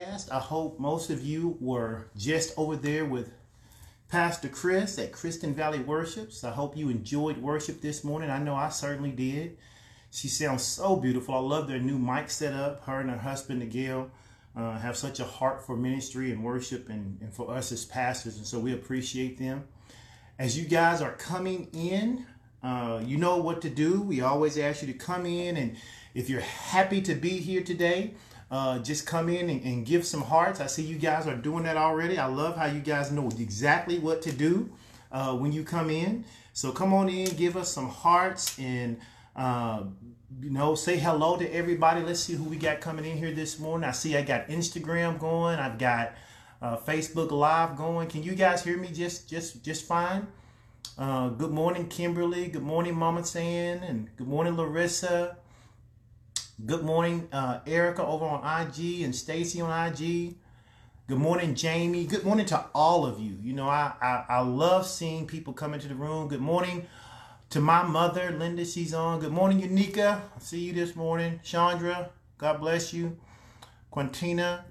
I hope most of you were just over there with Pastor Chris at Kristen Valley Worships. I hope you enjoyed worship this morning. I know I certainly did. She sounds so beautiful. I love their new mic setup. Her and her husband, Miguel, uh, have such a heart for ministry and worship and, and for us as pastors. And so we appreciate them. As you guys are coming in, uh, you know what to do. We always ask you to come in, and if you're happy to be here today, uh, just come in and, and, give some hearts. I see you guys are doing that already. I love how you guys know exactly what to do uh, when you come in. So come on in, give us some hearts, and uh, you know, say hello to everybody. Let's see who we got coming in here this morning. I see I got Instagram going. I've got uh, Facebook Live going. Can you guys hear me just just just fine? Uh, good morning, Kimberly. Good morning, Mama San, and good morning, Larissa. Good morning, uh, Erica over on IG and Stacy on IG. Good morning, Jamie. Good morning to all of you. You know, I, I, I love seeing people come into the room. Good morning to my mother, Linda. She's on. Good morning, Unica. I see you this morning. Chandra, God bless you. Quintina,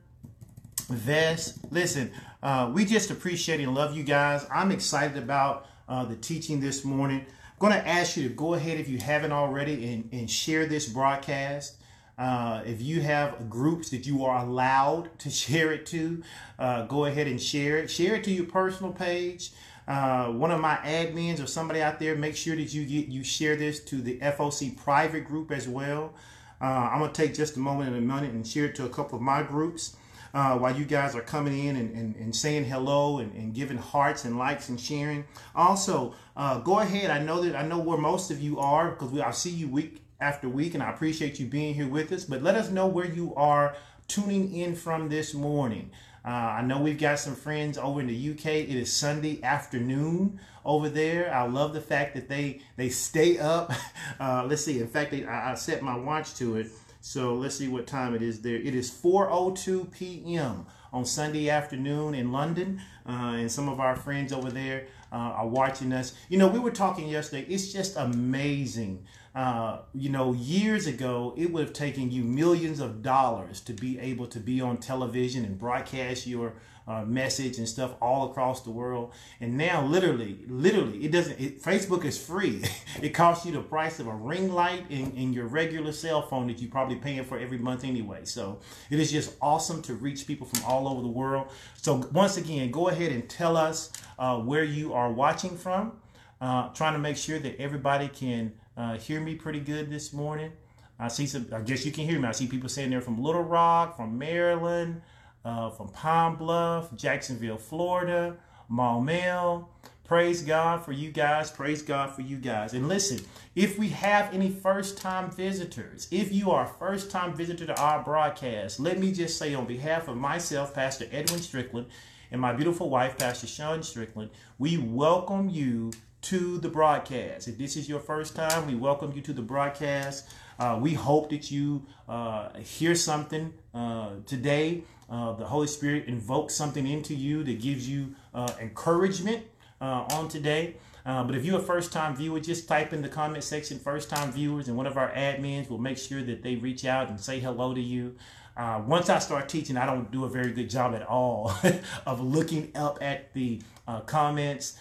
Vess. Listen, uh, we just appreciate and love you guys. I'm excited about uh, the teaching this morning. I'm going to ask you to go ahead if you haven't already and, and share this broadcast. Uh, if you have groups that you are allowed to share it to, uh, go ahead and share it. Share it to your personal page. Uh, one of my admins or somebody out there, make sure that you get you share this to the FOC private group as well. Uh, I'm gonna take just a moment and a minute and share it to a couple of my groups uh, while you guys are coming in and, and, and saying hello and, and, giving hearts and likes and sharing. Also, go ahead. I know that I know where most of you are because I see you week after week, and I appreciate you being here with us. But let us know where you are tuning in from this morning. Uh, I know we've got some friends over in the UK. It is Sunday afternoon over there. I love the fact that they they stay up. Uh, let's see. In fact, they, I, I set my watch to it. So let's see what time it is there. It is 4.02 p.m. on Sunday afternoon in London. Uh, and some of our friends over there uh, are watching us. You know, we were talking yesterday. It's just amazing. Uh, you know, years ago, it would have taken you millions of dollars to be able to be on television and broadcast your uh, message and stuff all across the world. And now, literally, literally, it doesn't. It, Facebook is free. it costs you the price of a ring light in your regular cell phone that you're probably paying for every month anyway. So it is just awesome to reach people from all over the world. So once again, go ahead and tell us uh, where you are watching from. Uh, trying to make sure that everybody can uh, hear me pretty good this morning. I see some. I guess you can hear me. I see people saying they're from Little Rock, from Maryland uh, from Pine Bluff, Jacksonville, Florida, Maumelle. Praise God for you guys. Praise God for you guys. And listen, if we have any first time visitors, if you are a first time visitor to our broadcast, let me just say on behalf of myself, Pastor Edwin Strickland, and my beautiful wife, Pastor Sean Strickland, we welcome you to the broadcast. If this is your first time, we welcome you to the broadcast. Uh, we hope that you uh, hear something uh, today uh, the Holy Spirit invokes something into you that gives you uh, encouragement uh, on today. But if you're a first time viewer, just type in the comment section first time viewers, and one of our admins will make sure that they reach out and say hello to you. Uh, once I start teaching, I don't do a very good job at all of looking up at the uh, comments.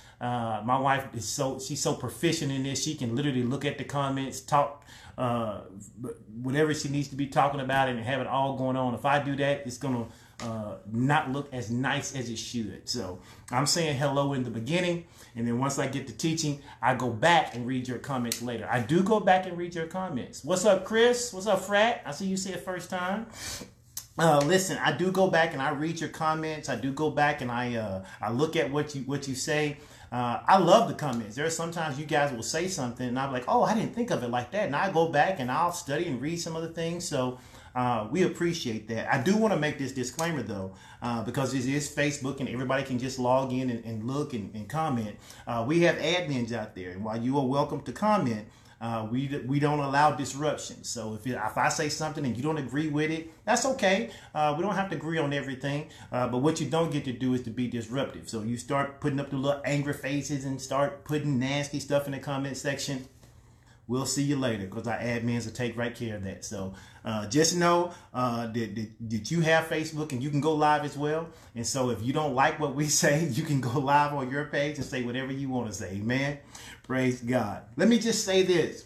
My wife is so she's so proficient in this; she can literally look at the comments, talk uh, whatever she needs to be talking about and have it all going on. If I do that, it's to uh, not look as nice as it should. So I'm saying hello in the beginning. And then once I get to teaching, I go back and read your comments later. I do go back and read your comments. What's up, Chris? What's up, Frat? I see you say it first time. Uh, listen, I do go back and I read your comments. I do go back and I uh, I look at what you what you say. Uh, I love the comments. There are sometimes you guys will say something and I'm like, oh, I didn't think of it like that. And I go back and I'll study and read some of the things. So uh, we appreciate that. I do want to make this disclaimer though, uh, because this is Facebook and everybody can just log in and, and look and, and comment. Uh, we have admins out there, and while you are welcome to comment, uh, we we don't allow disruption. So if it, if I say something and you don't agree with it, that's okay. Uh, we don't have to agree on everything. Uh, but what you don't get to do is to be disruptive. So you start putting up the little angry faces and start putting nasty stuff in the comment section. we'll see you later because our admins will take right care of that. So uh, just know uh, that, that, that you have Facebook and you can go live as well. And so if you don't like what we say, you can go live on your page and say whatever you want to say. Amen. Praise God. Let me just say this.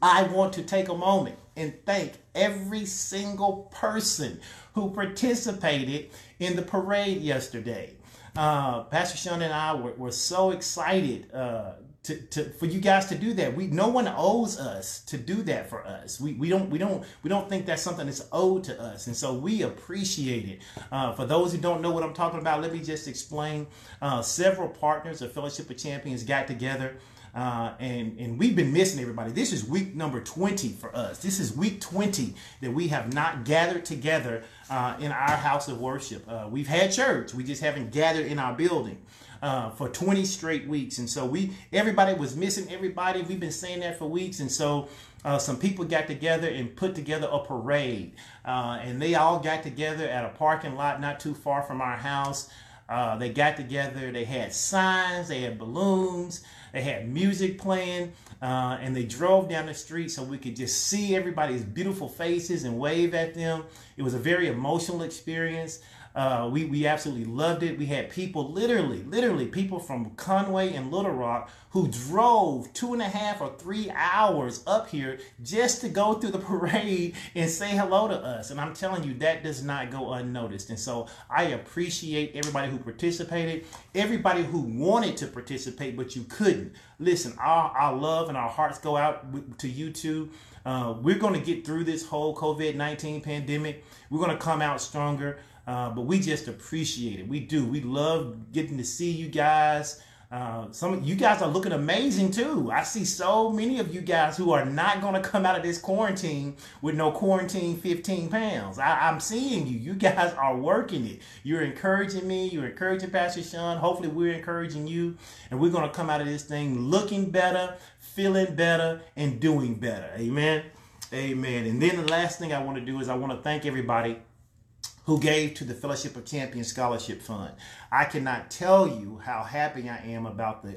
I want to take a moment and thank every single person who participated in the parade yesterday. Uh, Pastor Sean and I were, were so excited uh, to, to, for you guys to do that. We no one owes us to do that for us. We, we don't we don't we don't think that's something that's owed to us, and so we appreciate it. Uh, for those who don't know what I'm talking about, let me just explain. Uh, several partners of Fellowship of Champions got together. Uh, and and we've been missing everybody. This is week number 20 for us. This is week 20 that we have not gathered together uh, in our house of worship. Uh, we've had church, we just haven't gathered in our building. Uh, for 20 straight weeks, and so we everybody was missing everybody. We've been saying that for weeks, and so uh, some people got together and put together a parade, uh, and they all got together at a parking lot not too far from our house. Uh, they got together, they had signs, they had balloons, they had music playing, uh, and they drove down the street so we could just see everybody's beautiful faces and wave at them. It was a very emotional experience. Uh, we, we absolutely loved it. We had people, literally, literally, people from Conway and Little Rock who drove two and a half or three hours up here just to go through the parade and say hello to us. And I'm telling you, that does not go unnoticed. And so I appreciate everybody who participated, everybody who wanted to participate, but you couldn't. Listen, our, our love and our hearts go out to you too. Uh, we're going to get through this whole COVID 19 pandemic. We're going to come out stronger. Uh, but we just appreciate it. We do. We love getting to see you guys. Uh, some you guys are looking amazing too. I see so many of you guys who are not going to come out of this quarantine with no quarantine 15 pounds. I, am seeing you. You guys are working it. You're encouraging me. You're encouraging Pastor Sean. Hopefully, we're encouraging you. And we're going to come out of this thing looking better, feeling better, and doing better. Amen. Amen. And then the last thing I want to do is I want to thank everybody who gave to the Fellowship of Champions Scholarship Fund. I cannot tell you how happy I am about the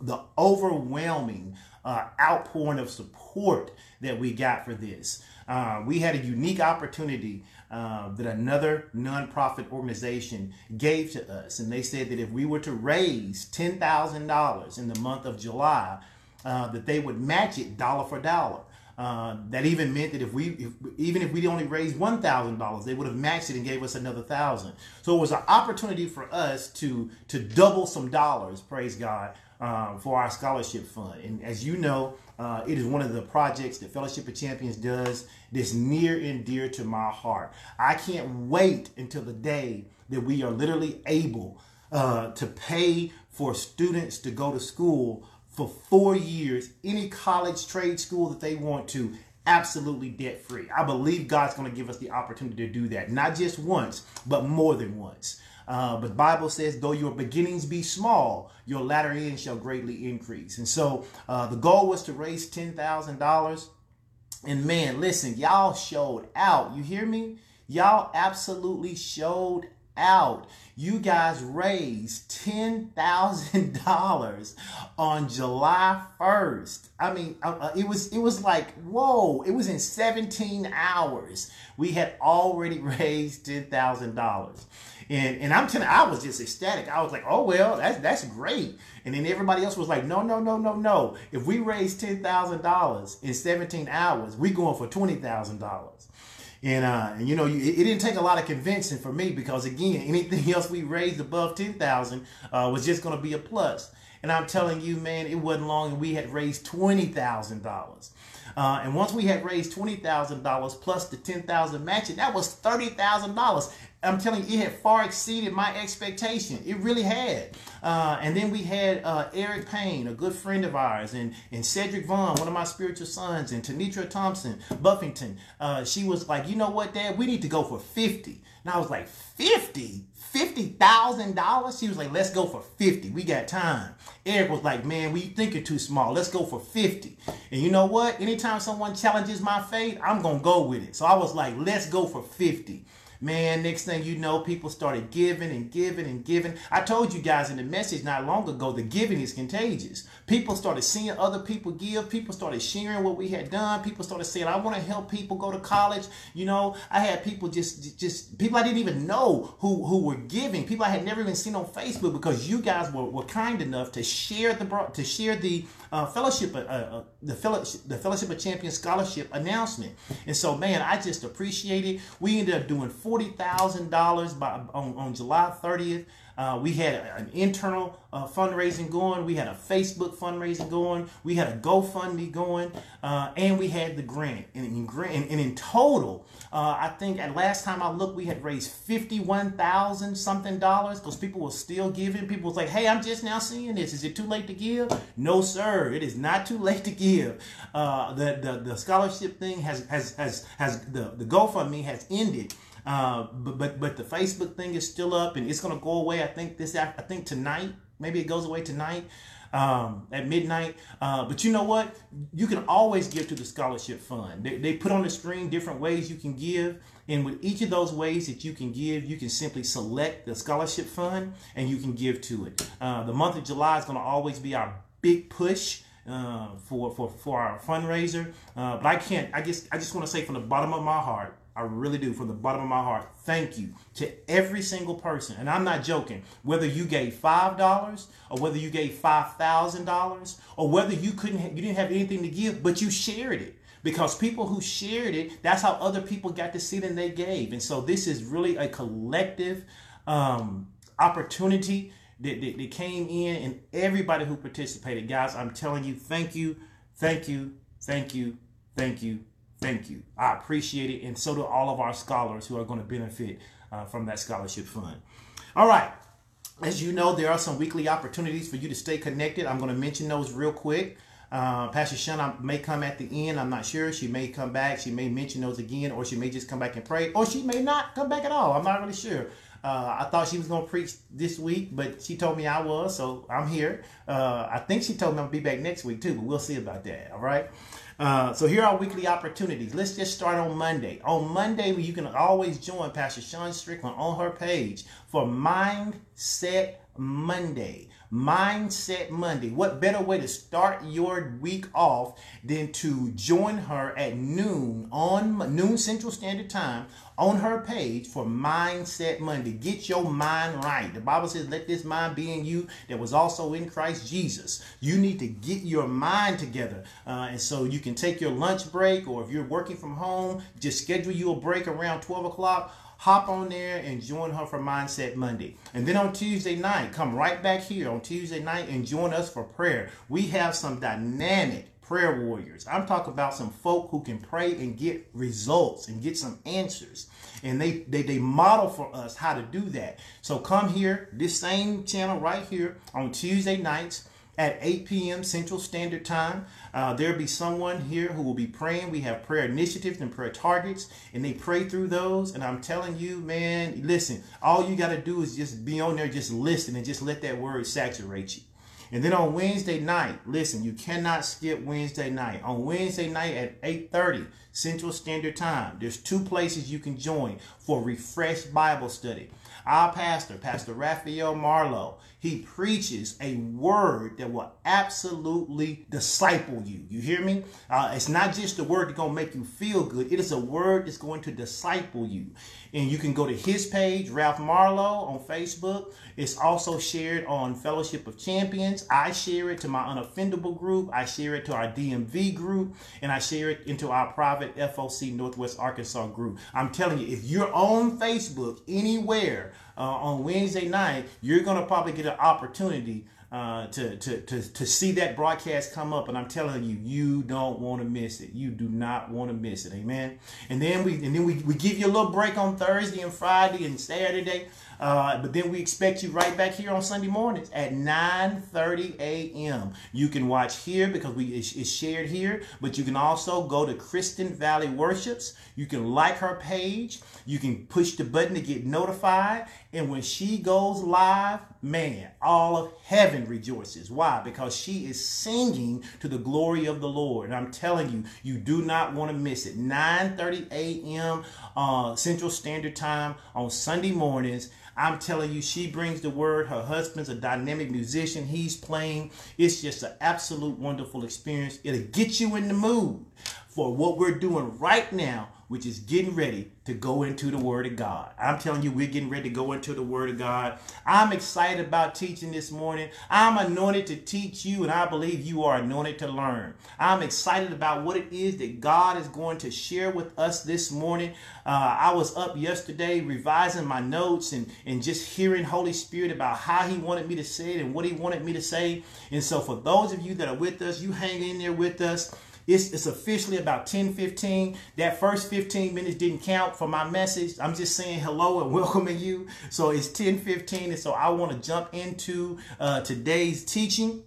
the overwhelming uh, outpouring of support that we got for this. Uh, we had a unique opportunity uh, that another nonprofit organization gave to us, and they said that if we were to raise ten thousand dollars in the month of July, uh, that they would match it dollar for dollar. Uh, that even meant that if we, if, even if we only raised one thousand dollars, they would have matched it and gave us another thousand. So it was an opportunity for us to to double some dollars. Praise God uh, for our scholarship fund. And as you know, uh, it is one of the projects that Fellowship of Champions does that's near and dear to my heart. I can't wait until the day that we are literally able uh, to pay for students to go to school for four years, any college trade school that they want to, absolutely debt free. I believe God's going to give us the opportunity to do that, not just once, but more than once. Uh, but the Bible says, though your beginnings be small, your latter end shall greatly increase. And so uh, the goal was to raise $10,000. And man, listen, y'all showed out. You hear me? Y'all absolutely showed out. You guys raised $10,000 on July 1st. I mean, uh, uh, it was it was like, whoa, it was in 17 hours. We had already raised $10,000. And and I'm telling I was just ecstatic. I was like, oh well, that's that's great. And then everybody else was like, no, no, no, no, no. If we raise ten thousand dollars in 17 hours, we're going for twenty thousand dollars. And, uh, and you know, it, it, didn't take a lot of convincing for me because again, anything else we raised above 10,000 uh, was just going to be a plus. And I'm telling you, man, it wasn't long and we had raised $20,000. Uh, and once we had raised $20,000 plus the 10,000 matching, that was $30,000. I'm telling you, it had far exceeded my expectation. It really had. Uh, and then we had uh, Eric Payne, a good friend of ours, and, and Cedric Vaughn, one of my spiritual sons, and Tanitra Thompson, Buffington. Uh, she was like, you know what, Dad, we need to go for 50. And I was like, 50? $50,000? She was like, let's go for 50. We got time. Eric was like, man, we think you're too small. Let's go for 50. And you know what? Anytime someone challenges my faith, I'm going to go with it. So I was like, let's go for 50. Man, next thing you know, people started giving and giving and giving. I told you guys in the message not long ago, the giving is contagious. People started seeing other people give. People started sharing what we had done. People started saying, I want to help people go to college. You know, I had people just, just people I didn't even know who, who were giving. People I had never even seen on Facebook because you guys were, were kind enough to share the, to share the uh, fellowship, uh, uh, the fellowship, the Fellowship of Champions Scholarship announcement. And so, man, I just appreciate it. We ended up doing forty thousand dollars by on, on July thirtieth. Uh, we had an internal uh, fundraising going. We had a Facebook fundraising going. We had a GoFundMe going, uh, and we had the grant. And in, and, and in total, uh, I think at last time I looked, we had raised fifty-one thousand something dollars because people were still giving. People was like, "Hey, I'm just now seeing this. Is it too late to give?" No, sir. It is not too late to give. Uh, the, the the scholarship thing has has has has the the GoFundMe has ended. Uh, but, but but the Facebook thing is still up, and it's gonna go away. I think this I think tonight. Maybe it goes away tonight um, at midnight. Uh, but you know what? You can always give to the scholarship fund. They, they put on the screen different ways you can give. And with each of those ways that you can give, you can simply select the scholarship fund and you can give to it. Uh, the month of July is going to always be our big push. Uh, for, for, for our fundraiser. Uh, but I can't, I just, I just want to say from the bottom of my heart, I really do from the bottom of my heart. Thank you to every single person. And I'm not joking. Whether you gave $5 or whether you gave $5,000 or whether you couldn't you didn't have anything to give but you shared it. Because people who shared it, that's how other people got to see and they gave. And so this is really a collective um, opportunity that, that, that came in and everybody who participated. Guys, I'm telling you, thank you, thank you, thank you, thank you, Thank you. I appreciate it. And so do all of our scholars who are going to benefit uh, from that scholarship fund. All right. As you know, there are some weekly opportunities for you to stay connected. I'm going to mention those real quick. Uh, Pastor Sean may come at the end. I'm not sure. She may come back. She may mention those again, or she may just come back and pray, or she may not come back at all. I'm not really sure. Uh, I thought she was going to preach this week, but she told me I was, so I'm here. Uh, I think she told me to be back next week too, but we'll see about that. All right. Uh, so here are weekly opportunities. Let's just start on Monday. On Monday, you can always join Pastor Sean Strickland on her page for Mindset Monday. Mindset Monday. What better way to start your week off than to join her at noon on noon Central Standard Time on her page for Mindset Monday. Get your mind right. The Bible says, let this mind be in you that was also in Christ Jesus. You need to get your mind together. Uh, and so you can take your lunch break, or if you're working from home, just schedule you a break around 12 o'clock hop on there and join her for Mindset Monday. And then on Tuesday night, come right back here on Tuesday night and join us for prayer. We have some dynamic prayer warriors. I'm talking about some folk who can pray and get results and get some answers. And they, they, they model for us how to do that. So come here, this same channel right here on Tuesday nights at 8 p.m. Central Standard Time. Uh, there'll be someone here who will be praying. We have prayer initiatives and prayer targets, and they pray through those. And I'm telling you, man, listen, all you got to do is just be on there, just listen, and just let that word saturate you. And then on Wednesday night, listen, you cannot skip Wednesday night. On Wednesday night at 8:30 Central Standard Time, there's two places you can join for refreshed Bible study. Our pastor, Pastor Raphael Marlowe, he preaches a word that will absolutely disciple you. You hear me? Uh, it's not just a word that's going to make you feel good. It is a word that's going to disciple you. And you can go to his page, Ralph Marlowe, on Facebook. It's also shared on Fellowship of Champions. I share it to my unoffendable group. I share it to our DMV group. And I share it into our private FOC Northwest Arkansas group. I'm telling you, if you're on Facebook anywhere uh, on Wednesday night, you're going to probably get an opportunity uh, to, to, to, to see that broadcast come up. And I'm telling you, you don't want to miss it. You do not want to miss it. Amen. And then we and then we, we give you a little break on Thursday and Friday and Saturday. Uh, but then we expect you right back here on Sunday mornings at 9:30 a.m. You can watch here because we it's, it's, shared here, but you can also go to Kristen Valley Worships. You can like her page. You can push the button to get notified, and when she goes live, man, all of heaven rejoices. Why? Because she is singing to the glory of the Lord. And I'm telling you, you do not want to miss it. 9:30 a.m. Uh, Central Standard Time on Sunday mornings. I'm telling you, she brings the word. Her husband's a dynamic musician. He's playing. It's just an absolute wonderful experience. It'll get you in the mood for what we're doing right now which is getting ready to go into the Word of God. I'm telling you, we're getting ready to go into the Word of God. I'm excited about teaching this morning. I'm anointed to teach you, and I believe you are anointed to learn. I'm excited about what it is that God is going to share with us this morning. Uh, I was up yesterday revising my notes and, and just hearing Holy Spirit about how He wanted me to say it and what He wanted me to say. And so, for those of you that are with us, you hang in there with us. It's, it's officially about 10 15. That first 15 minutes didn't count for my message. I'm just saying hello and welcoming you. So it's 10 15. And so I want to jump into uh, today's teaching.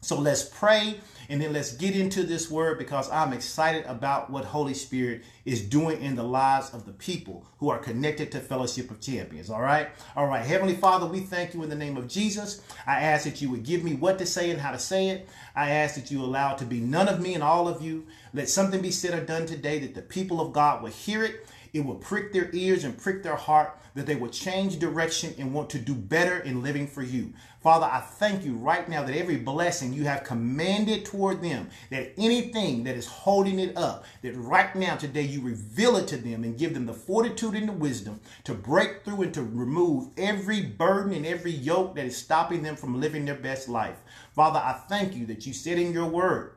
So let's pray and then let's get into this word because I'm excited about what Holy Spirit is doing in the lives of the people who are connected to Fellowship of Champions. All right. All right. Heavenly Father, we thank you in the name of Jesus. I ask that you would give me what to say and how to say it. I ask that you allow it to be none of me and all of you. Let something be said or done today that the people of God will hear it it will prick their ears and prick their heart that they will change direction and want to do better in living for you. Father, I thank you right now that every blessing you have commanded toward them, that anything that is holding it up, that right now today you reveal it to them and give them the fortitude and the wisdom to break through and to remove every burden and every yoke that is stopping them from living their best life. Father, I thank you that you said in your word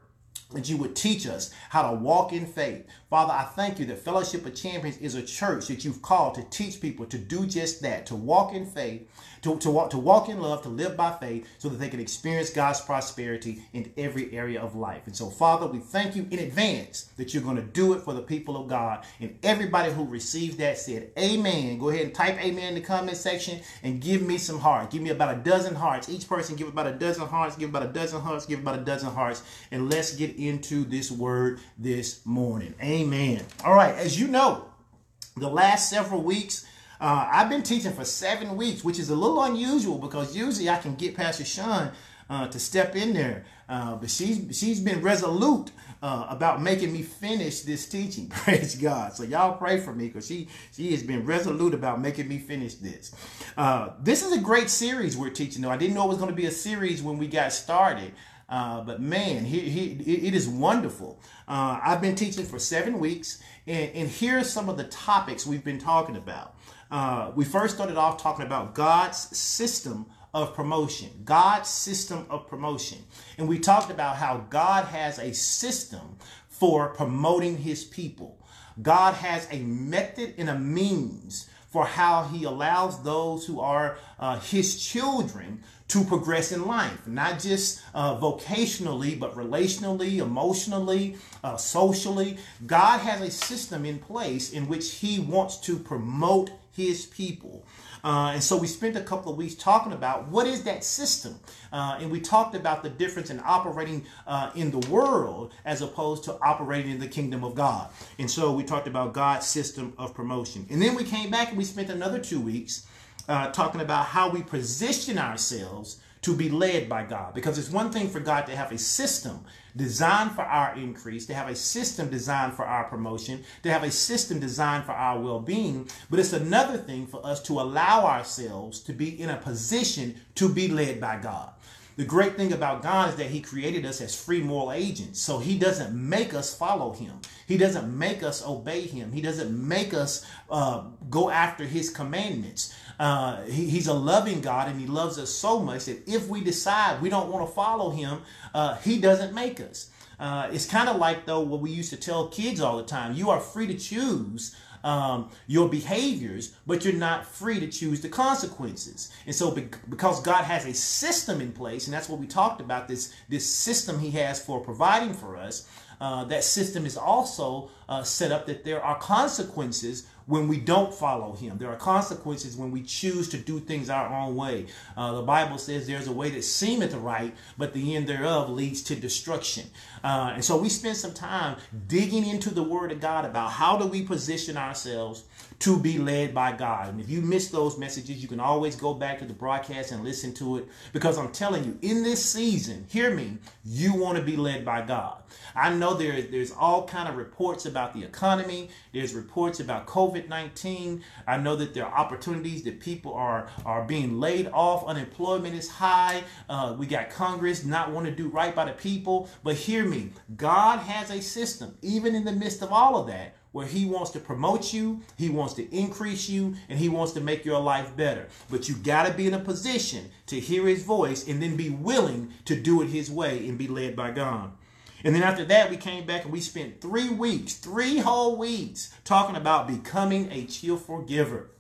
that you would teach us how to walk in faith. Father, I thank you that Fellowship of Champions is a church that you've called to teach people to do just that, to walk in faith, to, to, walk, to walk in love, to live by faith, so that they can experience God's prosperity in every area of life. And so, Father, we thank you in advance that you're going to do it for the people of God. And everybody who received that said, Amen. Go ahead and type Amen in the comment section and give me some hearts. Give me about a dozen hearts. Each person give about a dozen hearts, give about a dozen hearts, give about a dozen hearts. And let's get into this word this morning. Amen. All right, as you know, the last several weeks, uh, I've been teaching for seven weeks, which is a little unusual because usually I can get Pastor Sean uh, to step in there, uh, but she's she's been resolute uh, about making me finish this teaching. Praise God! So y'all pray for me because she she has been resolute about making me finish this. Uh, this is a great series we're teaching. Though I didn't know it was going to be a series when we got started. Uh, but man, he, he, it is wonderful. Uh, I've been teaching for seven weeks, and, and here are some of the topics we've been talking about. Uh, we first started off talking about God's system of promotion, God's system of promotion. And we talked about how God has a system for promoting his people. God has a method and a means for how he allows those who are uh, his children to progress in life, not just uh, vocationally, but relationally, emotionally, uh, socially. God has a system in place in which he wants to promote his people. Uh, and so we spent a couple of weeks talking about what is that system. Uh, and we talked about the difference in operating uh, in the world as opposed to operating in the kingdom of God. And so we talked about God's system of promotion. And then we came back and we spent another two weeks uh, talking about how we position ourselves to be led by God. Because it's one thing for God to have a system designed for our increase, to have a system designed for our promotion, to have a system designed for our well being. But it's another thing for us to allow ourselves to be in a position to be led by God. The great thing about God is that He created us as free moral agents. So He doesn't make us follow Him. He doesn't make us obey Him. He doesn't make us uh, go after His commandments. Uh, he, he's a loving God and He loves us so much that if we decide we don't want to follow Him, uh, He doesn't make us. Uh, it's kind of like, though, what we used to tell kids all the time you are free to choose um, your behaviors, but you're not free to choose the consequences. And so, be- because God has a system in place, and that's what we talked about this this system He has for providing for us. Uh, that system is also uh, set up that there are consequences when we don't follow him. There are consequences when we choose to do things our own way. Uh, the Bible says there's a way that seemeth right, but the end thereof leads to destruction. Uh, and so we spend some time digging into the Word of God about how do we position ourselves to be led by God. And if you miss those messages, you can always go back to the broadcast and listen to it because I'm telling you, in this season, hear me, you want to be led by God. I know there, there's all kind of reports about the economy. There's reports about COVID-19. I know that there are opportunities that people are, are being laid off. Unemployment is high. Uh, we got Congress not want to do right by the people. But hear me, God has a system, even in the midst of all of that, where he wants to promote you, he wants to increase you, and he wants to make your life better. But you got to be in a position to hear his voice and then be willing to do it his way and be led by God. And then after that, we came back and we spent three weeks, three whole weeks, talking about becoming a cheerful giver.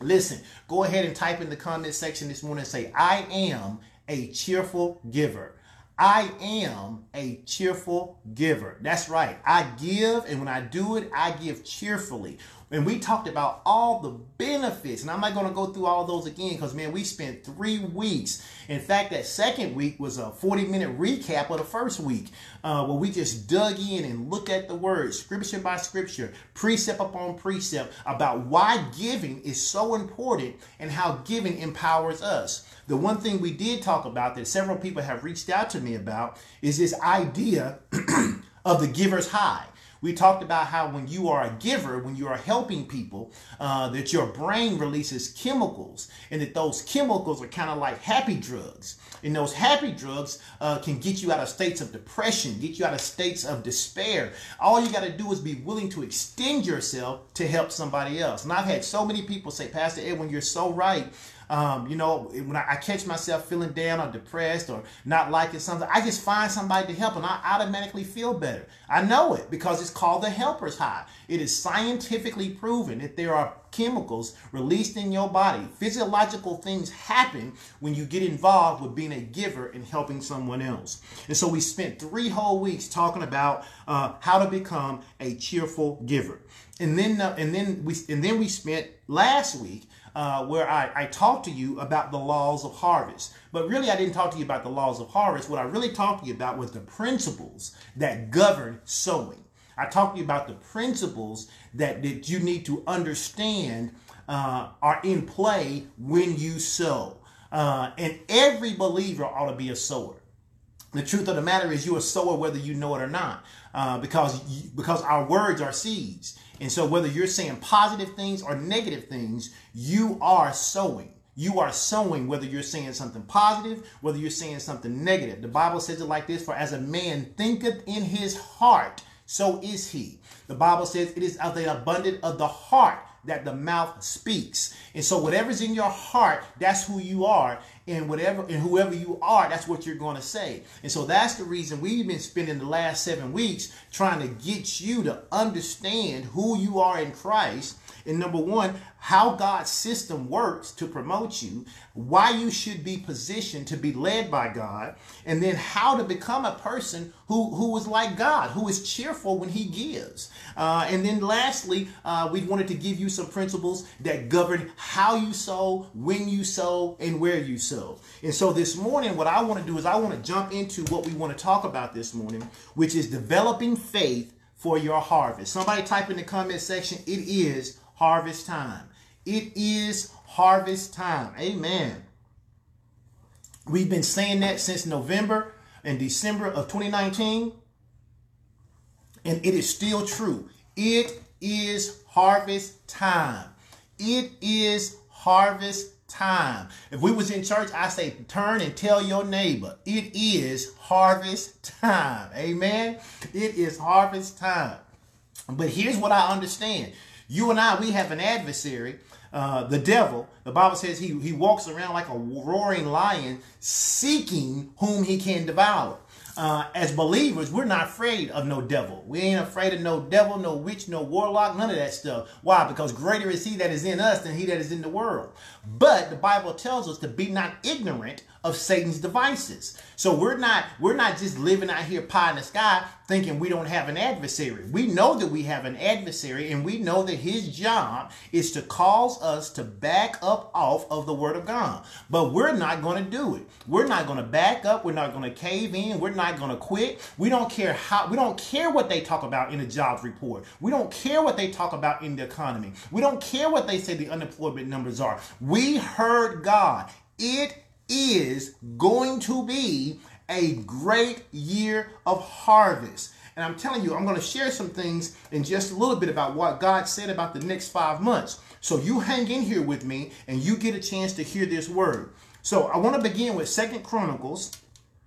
Listen, go ahead and type in the comment section this morning and say, I am a cheerful giver. I am a cheerful giver. That's right. I give, and when I do it, I give cheerfully. And we talked about all the benefits, and I'm not going to go through all those again because, man, we spent three weeks. In fact, that second week was a 40 minute recap of the first week uh, where we just dug in and looked at the words, scripture by scripture, precept upon precept, about why giving is so important and how giving empowers us. The one thing we did talk about that several people have reached out to me about is this idea of the giver's high. We talked about how when you are a giver, when you are helping people, uh, that your brain releases chemicals, and that those chemicals are kind of like happy drugs. And those happy drugs uh, can get you out of states of depression, get you out of states of despair. All you got to do is be willing to extend yourself to help somebody else. And I've had so many people say, Pastor Edwin, you're so right. Um, you know, when I, catch myself feeling down or depressed or not liking something, I just find somebody to help and I automatically feel better. I know it because it's called the helper's high. It is scientifically proven that there are chemicals released in your body. Physiological things happen when you get involved with being a giver and helping someone else. And so we spent three whole weeks talking about uh, how to become a cheerful giver. And then, uh, and then we, and then we spent last week uh, where I, I talked to you about the laws of harvest. But really, I didn't talk to you about the laws of harvest. What I really talked to you about was the principles that govern sowing. I talked to you about the principles that, that you need to understand uh, are in play when you sow. Uh, and every believer ought to be a sower. The truth of the matter is, you're a sower whether you know it or not, uh, because because our words are seeds. And so, whether you're saying positive things or negative things, you are sowing. You are sowing whether you're saying something positive, whether you're saying something negative. The Bible says it like this For as a man thinketh in his heart, so is he. The Bible says it is of the abundance of the heart that the mouth speaks. And so whatever's in your heart, that's who you are. And whatever and whoever you are, that's what you're going to say. And so that's the reason we've been spending the last seven weeks trying to get you to understand who you are in Christ and number one, how God's system works to promote you, why you should be positioned to be led by God, and then how to become a person who, who is like God, who is cheerful when he gives. Uh, and then lastly, uh, we wanted to give you some principles that govern how you sow, when you sow, and where you sow. And so this morning, what I want to do is I want to jump into what we want to talk about this morning, which is developing faith for your harvest. Somebody type in the comment section, it is harvest time. It is harvest time. Amen. We've been saying that since November and December of 2019. And it is still true. It is harvest time. It is harvest time. If we was in church, I say turn and tell your neighbor, it is harvest time. Amen. It is harvest time. But here's what I understand. You and I, we have an adversary, uh, the devil. The Bible says he, he walks around like a roaring lion, seeking whom he can devour. Uh, as believers, we're not afraid of no devil. We ain't afraid of no devil, no witch, no warlock, none of that stuff. Why? Because greater is he that is in us than he that is in the world. But the Bible tells us to be not ignorant of Satan's devices. So we're not we're not just living out here pie in the sky thinking we don't have an adversary. We know that we have an adversary and we know that his job is to cause us to back up off of the word of God. But we're not going to do it. We're not going to back up. We're not going to cave in. We're not going to quit. We don't care how, we don't care what they talk about in the jobs report. We don't care what they talk about in the economy. We don't care what they say the unemployment numbers are. We heard God. It is going to be a great year of harvest. And I'm telling you, I'm going to share some things in just a little bit about what God said about the next five months. So you hang in here with me and you get a chance to hear this word. So I want to begin with Second Chronicles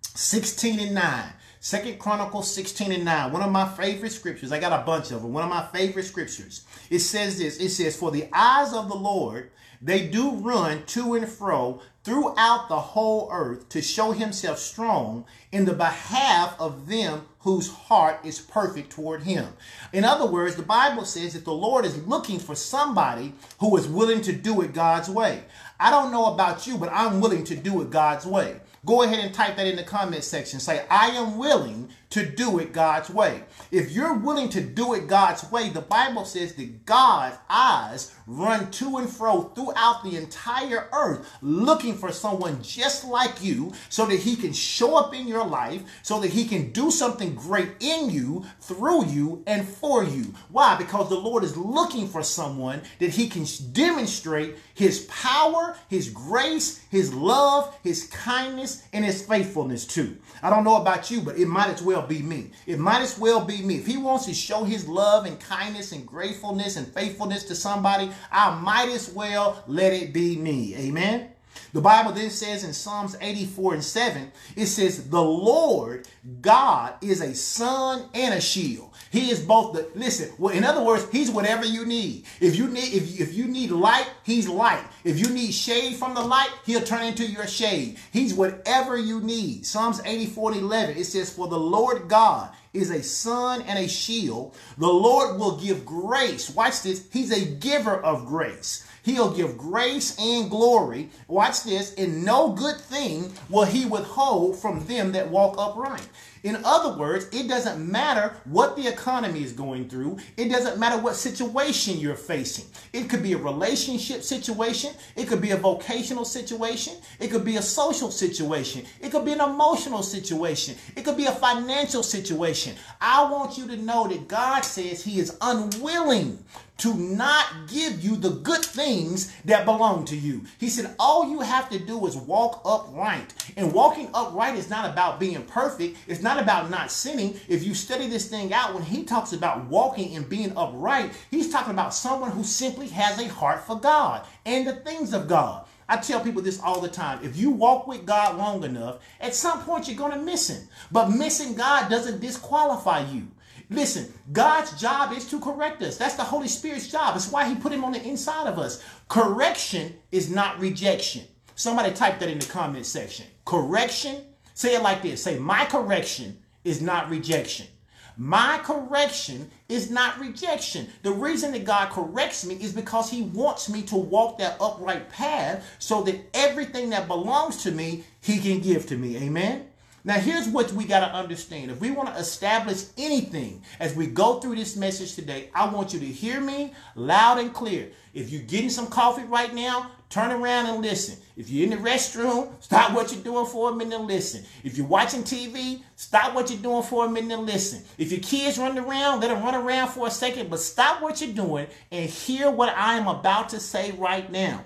16 and 9. Second Chronicles 16 and 9. One of my favorite scriptures. I got a bunch of them. One of my favorite scriptures. It says this. It says, For the eyes of the Lord, they do run to and fro throughout the whole earth to show himself strong in the behalf of them whose heart is perfect toward him. In other words, the Bible says that the Lord is looking for somebody who is willing to do it God's way. I don't know about you, but I'm willing to do it God's way. Go ahead and type that in the comment section. Say, I am willing to do it God's way. If you're willing to do it God's way, the Bible says that God's eyes run to and fro throughout the entire earth looking for someone just like you so that he can show up in your life, so that he can do something great in you, through you, and for you. Why? Because the Lord is looking for someone that he can demonstrate his power, his grace, his love, his kindness, and his faithfulness to. I don't know about you, but it might as well be me. It might as well be me. If he wants to show his love and kindness and gratefulness and faithfulness to somebody, I might as well let it be me. Amen. The Bible then says in Psalms 84 and 7, it says, The Lord God is a sun and a shield. He is both the listen, well, in other words, he's whatever you need. If you need if, if you need light, he's light. If you need shade from the light, he'll turn into your shade. He's whatever you need. Psalms 84 and 11, it says, For the Lord God is a sun and a shield. The Lord will give grace. Watch this. He's a giver of grace. He'll give grace and glory. Watch this. And no good thing will he withhold from them that walk upright. In other words, it doesn't matter what the economy is going through. It doesn't matter what situation you're facing. It could be a relationship situation. It could be a vocational situation. It could be a social situation. It could be an emotional situation. It could be a financial situation. I want you to know that God says he is unwilling to not give you the good things that belong to you. He said, all you have to do is walk upright. And walking upright is not about being perfect. It's not about not sinning. If you study this thing out, when he talks about walking and being upright, he's talking about someone who simply has a heart for God and the things of God. I tell people this all the time. If you walk with God long enough, at some point you're going to miss him. But missing God doesn't disqualify you. Listen, God's job is to correct us. That's the Holy Spirit's job. That's why he put him on the inside of us. Correction is not rejection. Somebody type that in the comment section. Correction, say it like this. Say, my correction is not rejection. My correction is not rejection. The reason that God corrects me is because he wants me to walk that upright path so that everything that belongs to me, he can give to me. Amen. Now, here's what we got to understand. If we want to establish anything as we go through this message today, I want you to hear me loud and clear. If you're getting some coffee right now, turn around and listen. If you're in the restroom, stop what you're doing for a minute and listen. If you're watching TV, stop what you're doing for a minute and listen. If your kids run around, let them run around for a second, but stop what you're doing and hear what I am about to say right now.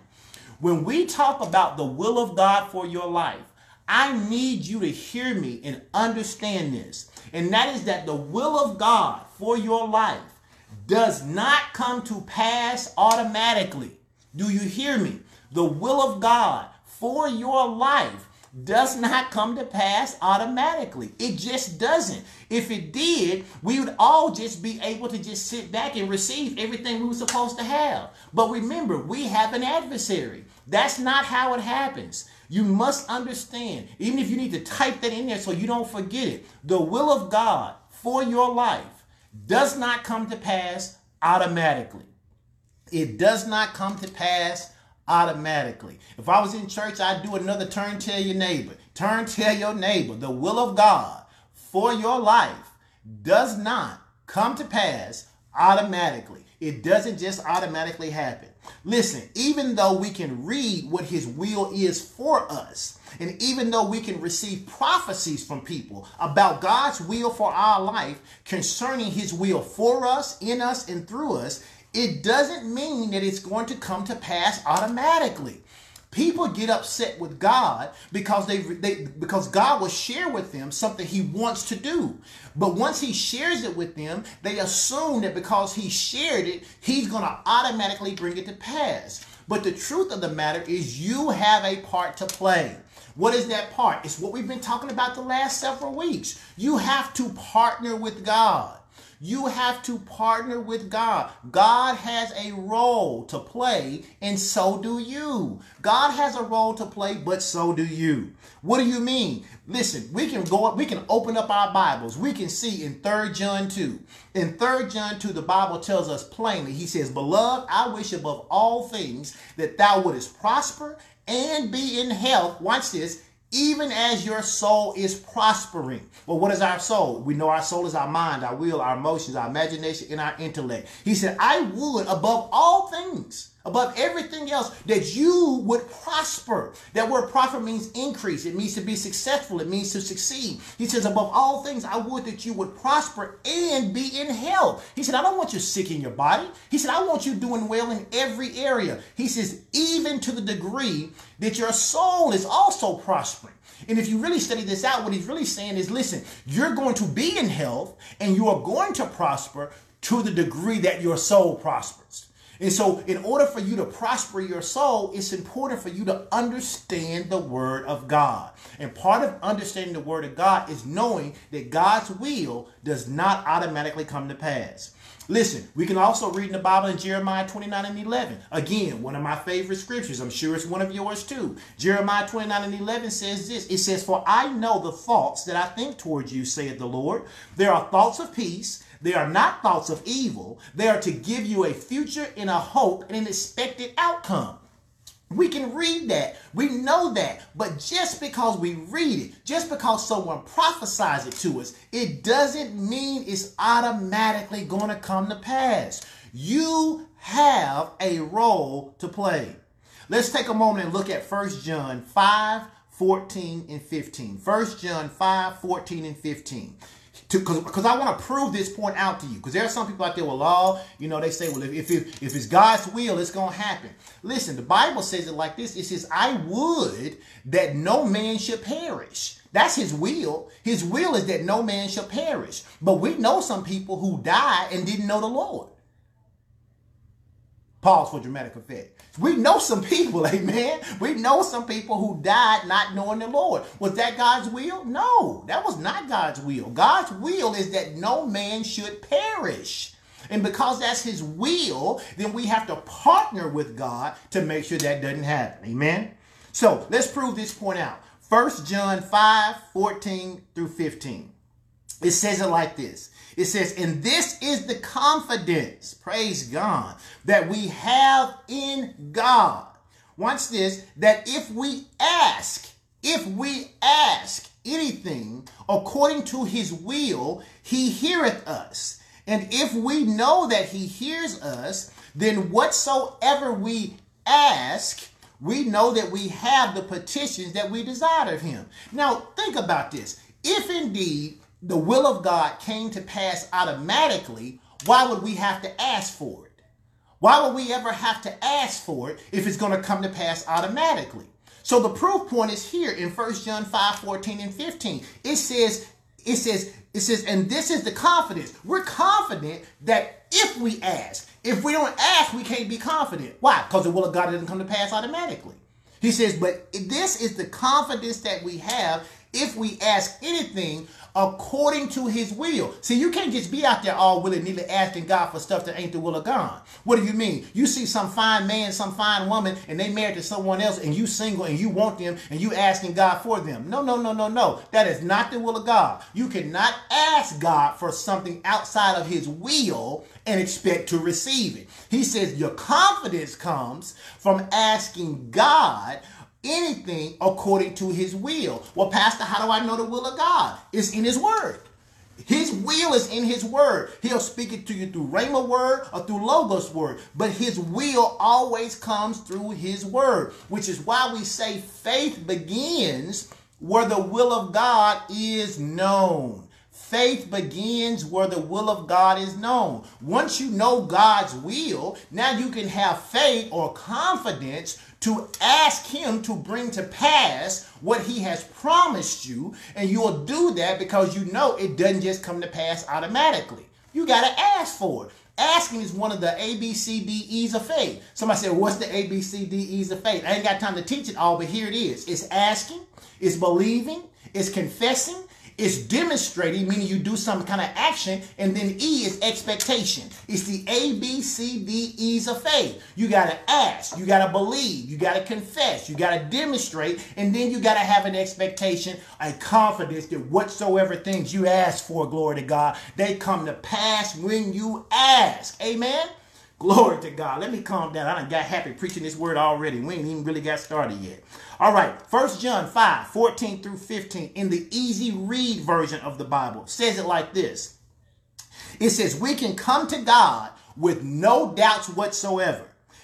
When we talk about the will of God for your life, I need you to hear me and understand this. And that is that the will of God for your life does not come to pass automatically. Do you hear me? The will of God for your life does not come to pass automatically. It just doesn't. If it did, we would all just be able to just sit back and receive everything we were supposed to have. But remember, we have an adversary. That's not how it happens. You must understand, even if you need to type that in there so you don't forget it, the will of God for your life does not come to pass automatically. It does not come to pass automatically. If I was in church, I'd do another turn tell your neighbor. Turn tell your neighbor. The will of God for your life does not come to pass automatically. It doesn't just automatically happen. Listen, even though we can read what his will is for us, and even though we can receive prophecies from people about God's will for our life concerning his will for us, in us, and through us, it doesn't mean that it's going to come to pass automatically. People get upset with God because they, they because God will share with them something he wants to do. But once he shares it with them, they assume that because he shared it, he's going to automatically bring it to pass. But the truth of the matter is you have a part to play. What is that part? It's what we've been talking about the last several weeks. You have to partner with God. You have to partner with God. God has a role to play, and so do you. God has a role to play, but so do you. What do you mean? Listen, we can go up, we can open up our Bibles. We can see in 3 John 2. In 3 John 2, the Bible tells us plainly, he says, Beloved, I wish above all things that thou wouldest prosper and be in health. Watch this even as your soul is prospering. Well, what is our soul? We know our soul is our mind, our will, our emotions, our imagination, and our intellect. He said, I would, above all things, above everything else, that you would prosper. That word prosper means increase. It means to be successful. It means to succeed. He says, above all things, I would that you would prosper and be in health. He said, I don't want you sick in your body. He said, I want you doing well in every area. He says, even to the degree that your soul is also prospering. And if you really study this out, what he's really saying is listen, you're going to be in health and you are going to prosper to the degree that your soul prospers. And so, in order for you to prosper your soul, it's important for you to understand the Word of God. And part of understanding the Word of God is knowing that God's will does not automatically come to pass. Listen, we can also read in the Bible in Jeremiah 29 and 11. Again, one of my favorite scriptures. I'm sure it's one of yours too. Jeremiah 29 and 11 says this It says, For I know the thoughts that I think towards you, saith the Lord. There are thoughts of peace they are not thoughts of evil. They are to give you a future and a hope and an expected outcome. We can read that. We know that. But just because we read it, just because someone prophesies it to us, it doesn't mean it's automatically going to come to pass. You have a role to play. Let's take a moment and look at 1 John 5 14 and 15. 1 John 5 14 and 15 because I want to prove this point out to you. Because there are some people out there, well, all you know, they say, well, if if, if it's God's will, it's gonna happen. Listen, the Bible says it like this. It says, "I would that no man should perish." That's His will. His will is that no man shall perish. But we know some people who died and didn't know the Lord. Pause for dramatic effect. We know some people, amen. We know some people who died not knowing the Lord. Was that God's will? No, that was not God's will. God's will is that no man should perish. And because that's his will, then we have to partner with God to make sure that doesn't happen. Amen. So let's prove this point out. 1 John 5 14 through 15. It says it like this it says, and this is the confidence, praise God, that we have in God. Watch this, that if we ask, if we ask anything according to his will, he heareth us. And if we know that he hears us, then whatsoever we ask, we know that we have the petitions that we desire of him. Now, think about this. If indeed the will of God came to pass automatically, why would we have to ask for it? Why would we ever have to ask for it if it's going to come to pass automatically? So the proof point is here in 1 John 5, 14 and 15. It says, it says, it says, and this is the confidence. We're confident that if we ask, if we don't ask, we can't be confident. Why? Because the will of God doesn't come to pass automatically. He says, but this is the confidence that we have if we ask anything according to his will. See, you can't just be out there all willy nilly asking God for stuff that ain't the will of God. What do you mean? You see some fine man, some fine woman, and they married to someone else, and you single and you want them, and you asking God for them. No, no, no, no, no. That is not the will of God. You cannot ask God for something outside of his will and expect to receive it. He says your confidence comes from asking God anything according to his will. Well, Pastor, how do I know the will of God? It's in his word. His will is in his word. He'll speak it to you through Rhema word or through Logos word. But his will always comes through his word, which is why we say faith begins where the will of God is known. Faith begins where the will of God is known. Once you know God's will, now you can have faith or confidence to ask Him to bring to pass what He has promised you. And you'll do that because you know it doesn't just come to pass automatically. You got to ask for it. Asking is one of the A, B, C, D, E's of faith. Somebody said, What's the A, B, C, D, E's of faith? I ain't got time to teach it all, but here it is. It's asking, it's believing, it's confessing, it's demonstrating, meaning you do some kind of action, and then E is expectation. It's the A, B, C, D, E's of faith. You got to ask, you got to believe, you got to confess, you got to demonstrate, and then you got to have an expectation, a confidence that whatsoever things you ask for, glory to God, they come to pass when you ask. Amen. Glory to God. Let me calm down. I done got happy preaching this word already. We ain't even really got started yet. All right. First John 5, 14 through 15 in the easy read version of the Bible says it like this. It says, we can come to God with no doubts whatsoever.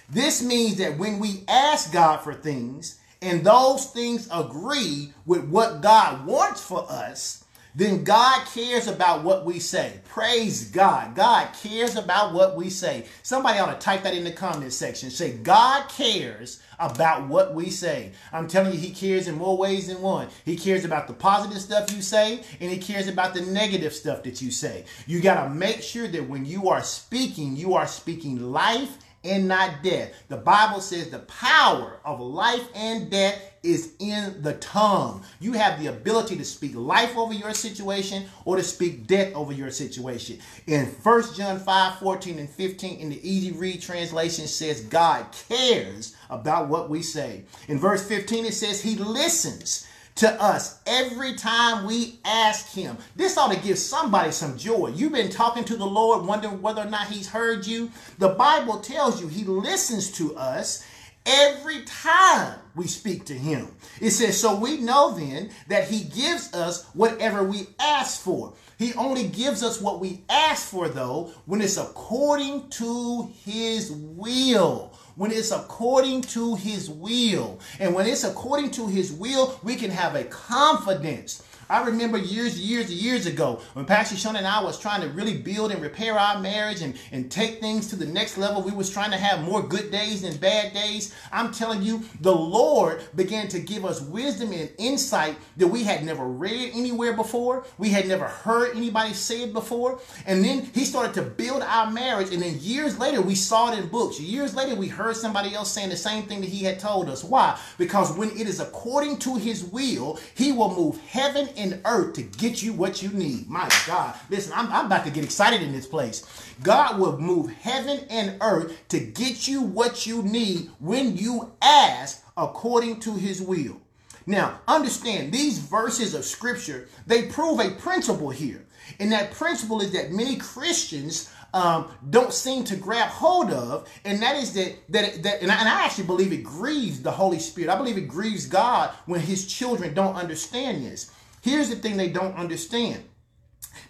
This means that when we ask God for things and those things agree with what God wants for us, then God cares about what we say. Praise God. God cares about what we say. Somebody ought to type that in the comment section. Say, God cares about what we say. I'm telling you, He cares in more ways than one. He cares about the positive stuff you say, and He cares about the negative stuff that you say. You got to make sure that when you are speaking, you are speaking life and not death. The Bible says the power of life and death is in the tongue. You have the ability to speak life over your situation or to speak death over your situation. In 1 John 5 14 and 15, in the easy read translation, says God cares about what we say. In verse 15, it says He listens to us every time we ask him. This ought to give somebody some joy. You've been talking to the Lord, wondering whether or not he's heard you. The Bible tells you he listens to us every time we speak to him. It says, so we know then that he gives us whatever we ask for. He only gives us what we ask for, though, when it's according to his will when it's according to his will. And when it's according to his will, we can have a confidence I remember years, years, years ago when Pastor Sean and I was trying to really build and repair our marriage and, and take things to the next level. We was trying to have more good days than bad days. I'm telling you, the Lord began to give us wisdom and insight that we had never read anywhere before. We had never heard anybody say it before. And then he started to build our marriage. And then years later, we saw it in books. Years later, we heard somebody else saying the same thing that he had told us. Why? Because when it is according to his will, he will move heaven in earth to get you what you need. My God. Listen, I'm, I'm about to get excited in this place. God will move heaven and earth to get you what you need when you ask according to his will. Now, understand these verses of scripture, they prove a principle here. And that principle is that many Christians um, don't seem to grab hold of, and that is that that, that and I, and I actually believe it grieves the Holy Spirit. I believe it grieves God when His children don't understand this. Here's the thing they don't understand.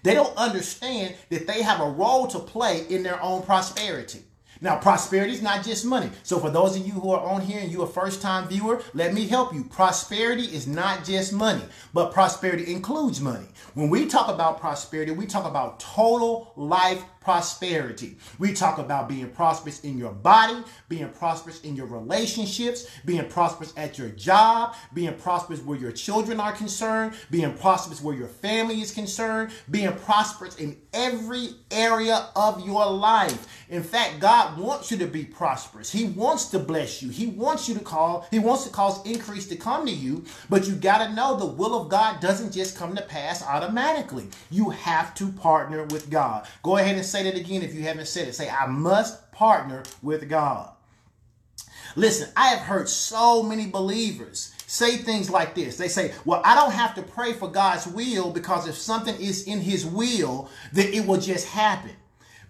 They don't understand that they have a role to play in their own prosperity. Now, prosperity is not just money. So, for those of you who are on here and you're a first time viewer, let me help you. Prosperity is not just money, but prosperity includes money. When we talk about prosperity, we talk about total life prosperity. We talk about being prosperous in your body, being prosperous in your relationships, being prosperous at your job, being prosperous where your children are concerned, being prosperous where your family is concerned, being prosperous in every area of your life. In fact, God wants you to be prosperous. He wants to bless you. He wants you to call, He wants to cause increase to come to you, but you got to know the will of God doesn't just come to pass automatically. You have to partner with God. Go ahead and say say that again if you haven't said it. Say, I must partner with God. Listen, I have heard so many believers say things like this. They say, Well, I don't have to pray for God's will because if something is in His will, then it will just happen.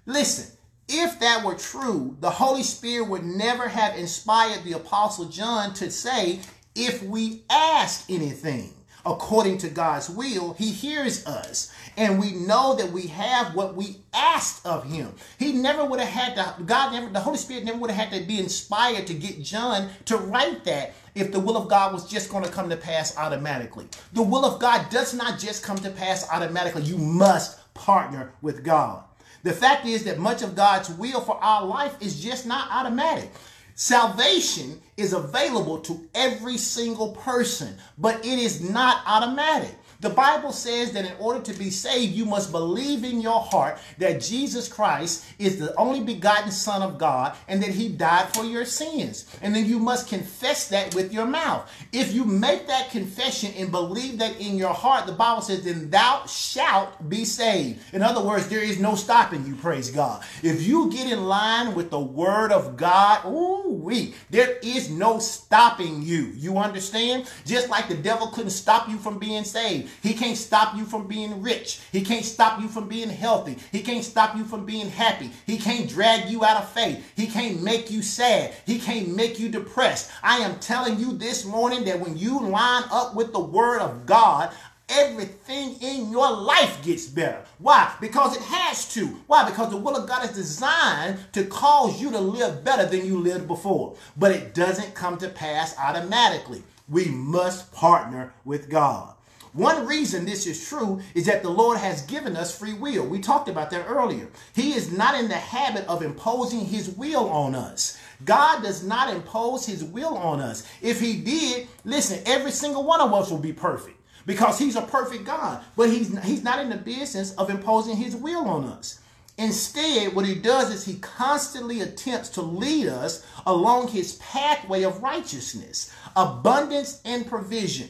Listen, if that were true, the Holy Spirit would never have inspired the Apostle John to say, If we ask anything. According to God's will, he hears us. And we know that we have what we asked of him. He never would have had to, God never, the Holy Spirit never would have had to be inspired to get John to write that if the will of God was just going to come to pass automatically. The will of God does not just come to pass automatically. You must partner with God. The fact is that much of God's will for our life is just not automatic. Salvation is available to every single person, but it is not automatic. The Bible says that in order to be saved, you must believe in your heart that Jesus Christ is the only begotten Son of God and that he died for your sins. And then you must confess that with your mouth. If you make that confession and believe that in your heart, the Bible says, then thou shalt be saved. In other words, there is no stopping you, praise God. If you get in line with the word of God, ooh, we, there is no stopping you. You understand? Just like the devil couldn't stop you from being saved. He can't stop you from being rich. He can't stop you from being healthy. He can't stop you from being happy. He can't drag you out of faith. He can't make you sad. He can't make you depressed. I am telling you this morning that when you line up with the word of God, everything in your life gets better. Why? Because it has to. Why? Because the will of God is designed to cause you to live better than you lived before. But it doesn't come to pass automatically. We must partner with God. One reason this is true is that the Lord has given us free will. We talked about that earlier. He is not in the habit of imposing his will on us. God does not impose his will on us. If he did, listen, every single one of us will be perfect because he's a perfect God. But he's, he's not in the business of imposing his will on us. Instead, what he does is he constantly attempts to lead us along his pathway of righteousness, abundance, and provision.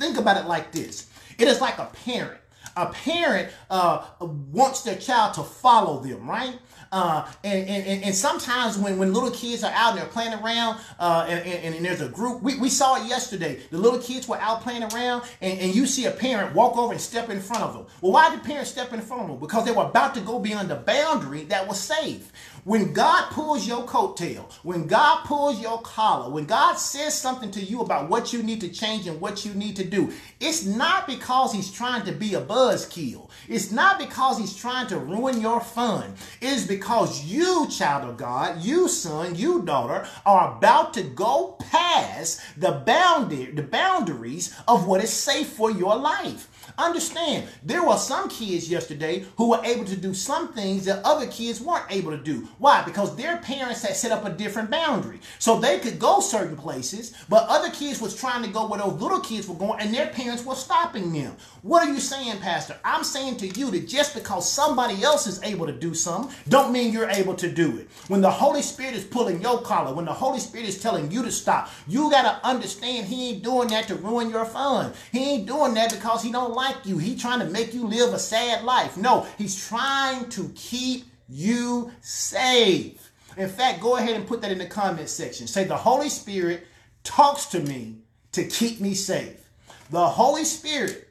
Think about it like this. It is like a parent. A parent uh, wants their child to follow them, right? Uh, and, and, and sometimes when, when little kids are out and they're playing around uh, and, and, and, there's a group, we, we saw it yesterday. The little kids were out playing around and, and you see a parent walk over and step in front of them. Well, why did parents step in front of them? Because they were about to go beyond the boundary that was safe. When God pulls your coattail, when God pulls your collar, when God says something to you about what you need to change and what you need to do, it's not because he's trying to be a buzzkill. It's not because he's trying to ruin your fun. It is because you, child of God, you son, you daughter, are about to go past the boundary, the boundaries of what is safe for your life. Understand, there were some kids yesterday who were able to do some things that other kids weren't able to do. Why? Because their parents had set up a different boundary. So they could go certain places, but other kids was trying to go where those little kids were going and their parents were stopping them. What are you saying, Pastor? I'm saying to you that just because somebody else is able to do something, don't mean you're able to do it. When the Holy Spirit is pulling your collar, when the Holy Spirit is telling you to stop, you got to understand he ain't doing that to ruin your fun. He ain't doing that because he don't like you. He trying to make you live a sad life. No, he's trying to keep you safe. In fact, go ahead and put that in the comment section. Say, the Holy Spirit talks to me to keep me safe. The Holy Spirit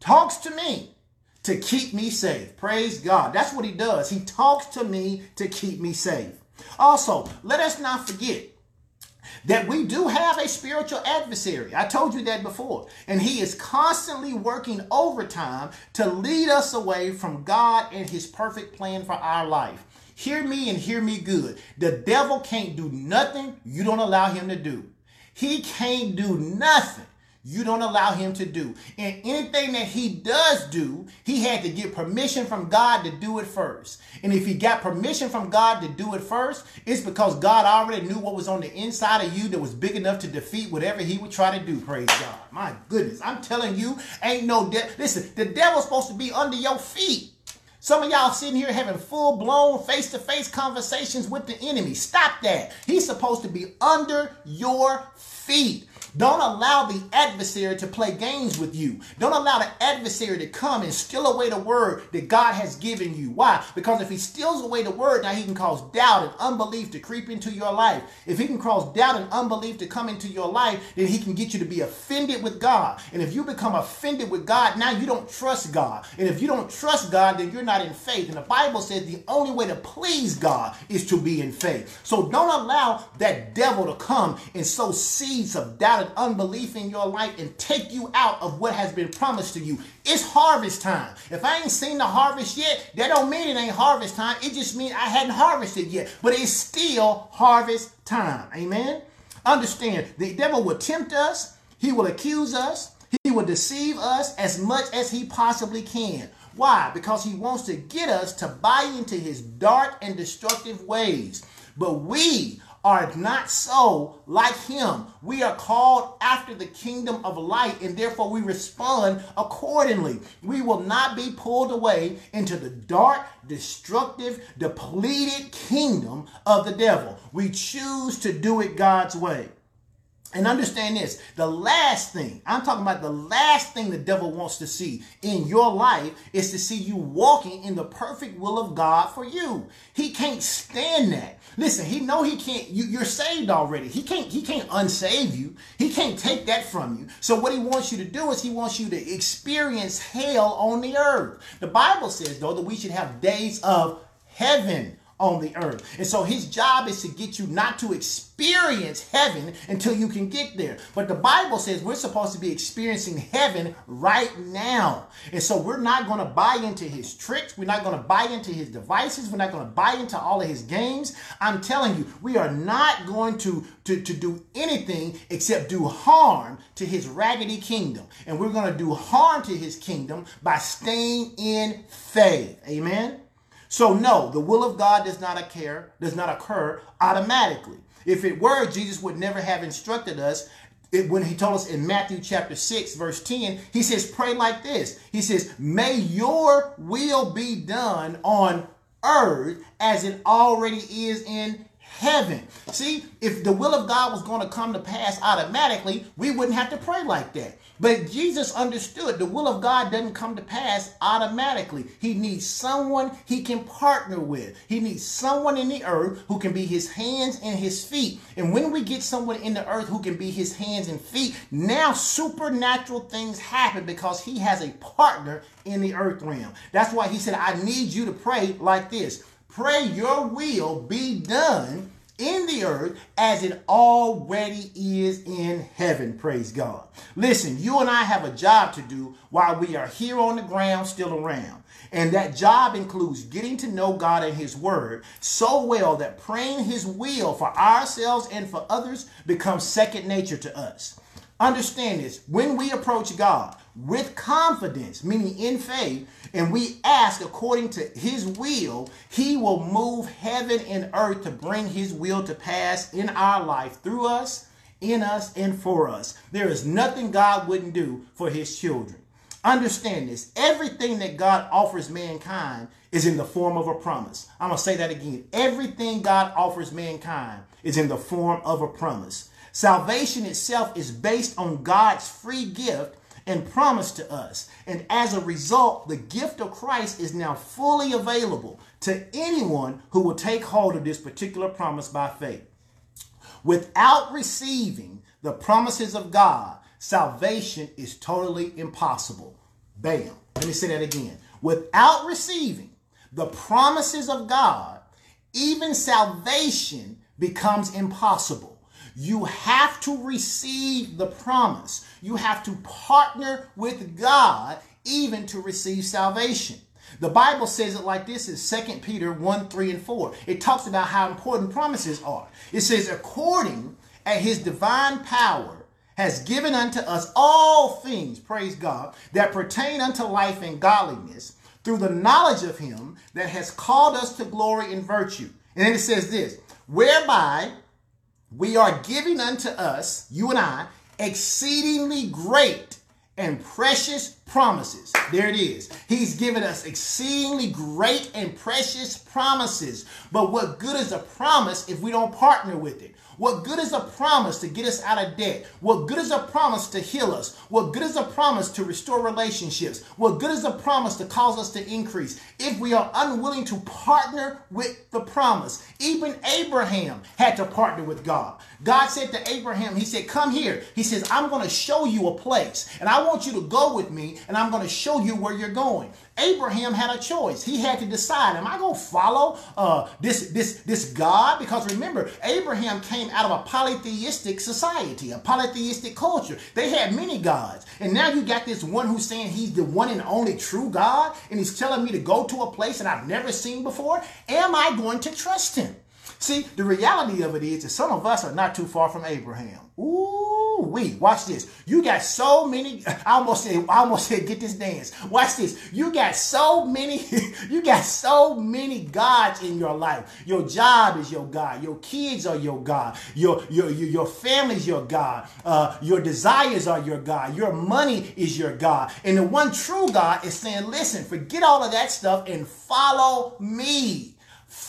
talks to me to keep me safe. Praise God. That's what he does. He talks to me to keep me safe. Also, let us not forget that we do have a spiritual adversary. I told you that before. And he is constantly working overtime to lead us away from God and his perfect plan for our life. Hear me and hear me good. The devil can't do nothing you don't allow him to do. He can't do nothing you don't allow him to do. And anything that he does do, he had to get permission from God to do it first. And if he got permission from God to do it first, it's because God already knew what was on the inside of you that was big enough to defeat whatever he would try to do. Praise God. My goodness. I'm telling you, ain't no devil. listen, the devil's supposed to be under your feet. Some of y'all sitting here having full blown face to face conversations with the enemy. Stop that. He's supposed to be under your feet. Don't allow the adversary to play games with you. Don't allow the adversary to come and steal away the word that God has given you. Why? Because if he steals away the word, now he can cause doubt and unbelief to creep into your life. If he can cause doubt and unbelief to come into your life, then he can get you to be offended with God. And if you become offended with God, now you don't trust God. And if you don't trust God, then you're not in faith. And the Bible says the only way to please God is to be in faith. So don't allow that devil to come and sow seeds of doubt unbelief in your life and take you out of what has been promised to you. It's harvest time. If I ain't seen the harvest yet, that don't mean it ain't harvest time. It just means I hadn't harvested yet. But it's still harvest time. Amen. Understand, the devil will tempt us, he will accuse us, he will deceive us as much as he possibly can. Why? Because he wants to get us to buy into his dark and destructive ways. But we are not so like him. We are called after the kingdom of light, and therefore we respond accordingly. We will not be pulled away into the dark, destructive, depleted kingdom of the devil. We choose to do it God's way. And understand this the last thing, I'm talking about the last thing the devil wants to see in your life is to see you walking in the perfect will of God for you. He can't stand that. Listen, he know he can't, you, you're saved already. He can't, he can't unsave you. He can't take that from you. So what he wants you to do is he wants you to experience hell on the earth. The Bible says though that we should have days of heaven on the earth. And so his job is to get you not to experience heaven until you can get there. But the Bible says we're supposed to be experiencing heaven right now. And so we're not going to buy into his tricks. We're not going to buy into his devices. We're not going to buy into all of his games. I'm telling you, we are not going to, to, to do anything except do harm to his raggedy kingdom. And we're going to do harm to his kingdom by staying in faith. Amen. So no, the will of God does not occur, does not occur automatically. If it were, Jesus would never have instructed us it, when he told us in Matthew chapter 6, verse 10, he says, pray like this. He says, may your will be done on earth as it already is in heaven. See, if the will of God was going to come to pass automatically, we wouldn't have to pray like that. But Jesus understood the will of God doesn't come to pass automatically. He needs someone he can partner with. He needs someone in the earth who can be his hands and his feet. And when we get someone in the earth who can be his hands and feet, now supernatural things happen because he has a partner in the earth realm. That's why he said, I need you to pray like this. Pray your will be done in the earth as it already is in heaven. Praise God. Listen, you and I have a job to do while we are here on the ground, still around. And that job includes getting to know God and His Word so well that praying His will for ourselves and for others becomes second nature to us. Understand this when we approach God with confidence, meaning in faith, and we ask according to his will, he will move heaven and earth to bring his will to pass in our life through us, in us, and for us. There is nothing God wouldn't do for his children. Understand this everything that God offers mankind is in the form of a promise. I'm going to say that again. Everything God offers mankind is in the form of a promise. Salvation itself is based on God's free gift and promised to us. And as a result, the gift of Christ is now fully available to anyone who will take hold of this particular promise by faith. Without receiving the promises of God, salvation is totally impossible. Bam. Let me say that again. Without receiving the promises of God, even salvation becomes impossible. You have to receive the promise. You have to partner with God even to receive salvation. The Bible says it like this in 2 Peter 1, 3, and 4. It talks about how important promises are. It says, according at his divine power, has given unto us all things, praise God, that pertain unto life and godliness, through the knowledge of him that has called us to glory and virtue. And then it says this, whereby we are giving unto us, you and I, exceedingly great and precious promises. There it is. He's given us exceedingly great and precious promises. But what good is a promise if we don't partner with it? What good is a promise to get us out of debt? What good is a promise to heal us? What good is a promise to restore relationships? What good is a promise to cause us to increase if we are unwilling to partner with the promise? Even Abraham had to partner with God. God said to Abraham, He said, Come here. He says, I'm going to show you a place, and I want you to go with me, and I'm going to show you where you're going. Abraham had a choice. He had to decide, am I going to follow uh, this, this, this God? Because remember, Abraham came out of a polytheistic society, a polytheistic culture. They had many gods. And now you got this one who's saying he's the one and only true God, and he's telling me to go to a place that I've never seen before. Am I going to trust him? See, the reality of it is that some of us are not too far from Abraham. Ooh, we watch this. You got so many. I almost said, I almost said, get this dance. Watch this. You got so many. you got so many gods in your life. Your job is your God. Your kids are your God. Your your your, your family's your God. Uh, your desires are your God. Your money is your God. And the one true God is saying, listen, forget all of that stuff and follow me.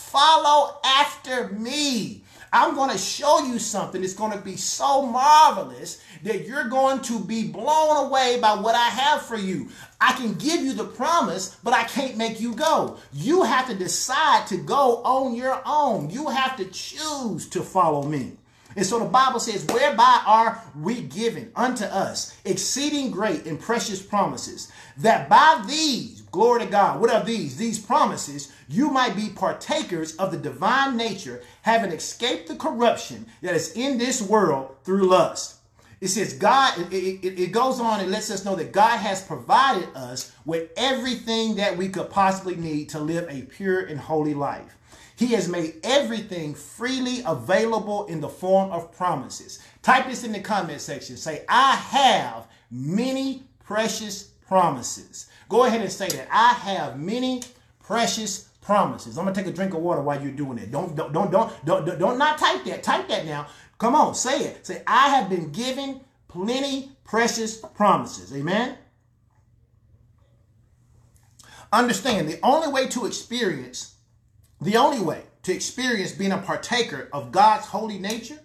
Follow after me. I'm going to show you something that's going to be so marvelous that you're going to be blown away by what I have for you. I can give you the promise, but I can't make you go. You have to decide to go on your own. You have to choose to follow me. And so the Bible says, whereby are we given unto us exceeding great and precious promises, that by these, glory to God, what are these? These promises, you might be partakers of the divine nature, having escaped the corruption that is in this world through lust. It says God, it, it, it, goes on and lets us know that God has provided us with everything that we could possibly need to live a pure and holy life. He has made everything freely available in the form of promises. Type this in the comment section. Say, I have many precious promises. Go ahead and say that. I have many precious promises. I'm gonna take a drink of water while you're doing it. Don't don't don't don't don't, don't not type that. Type that now. Come on, say it. Say, I have been given plenty precious promises. Amen. Understand the only way to experience the only way to experience being a partaker of God's holy nature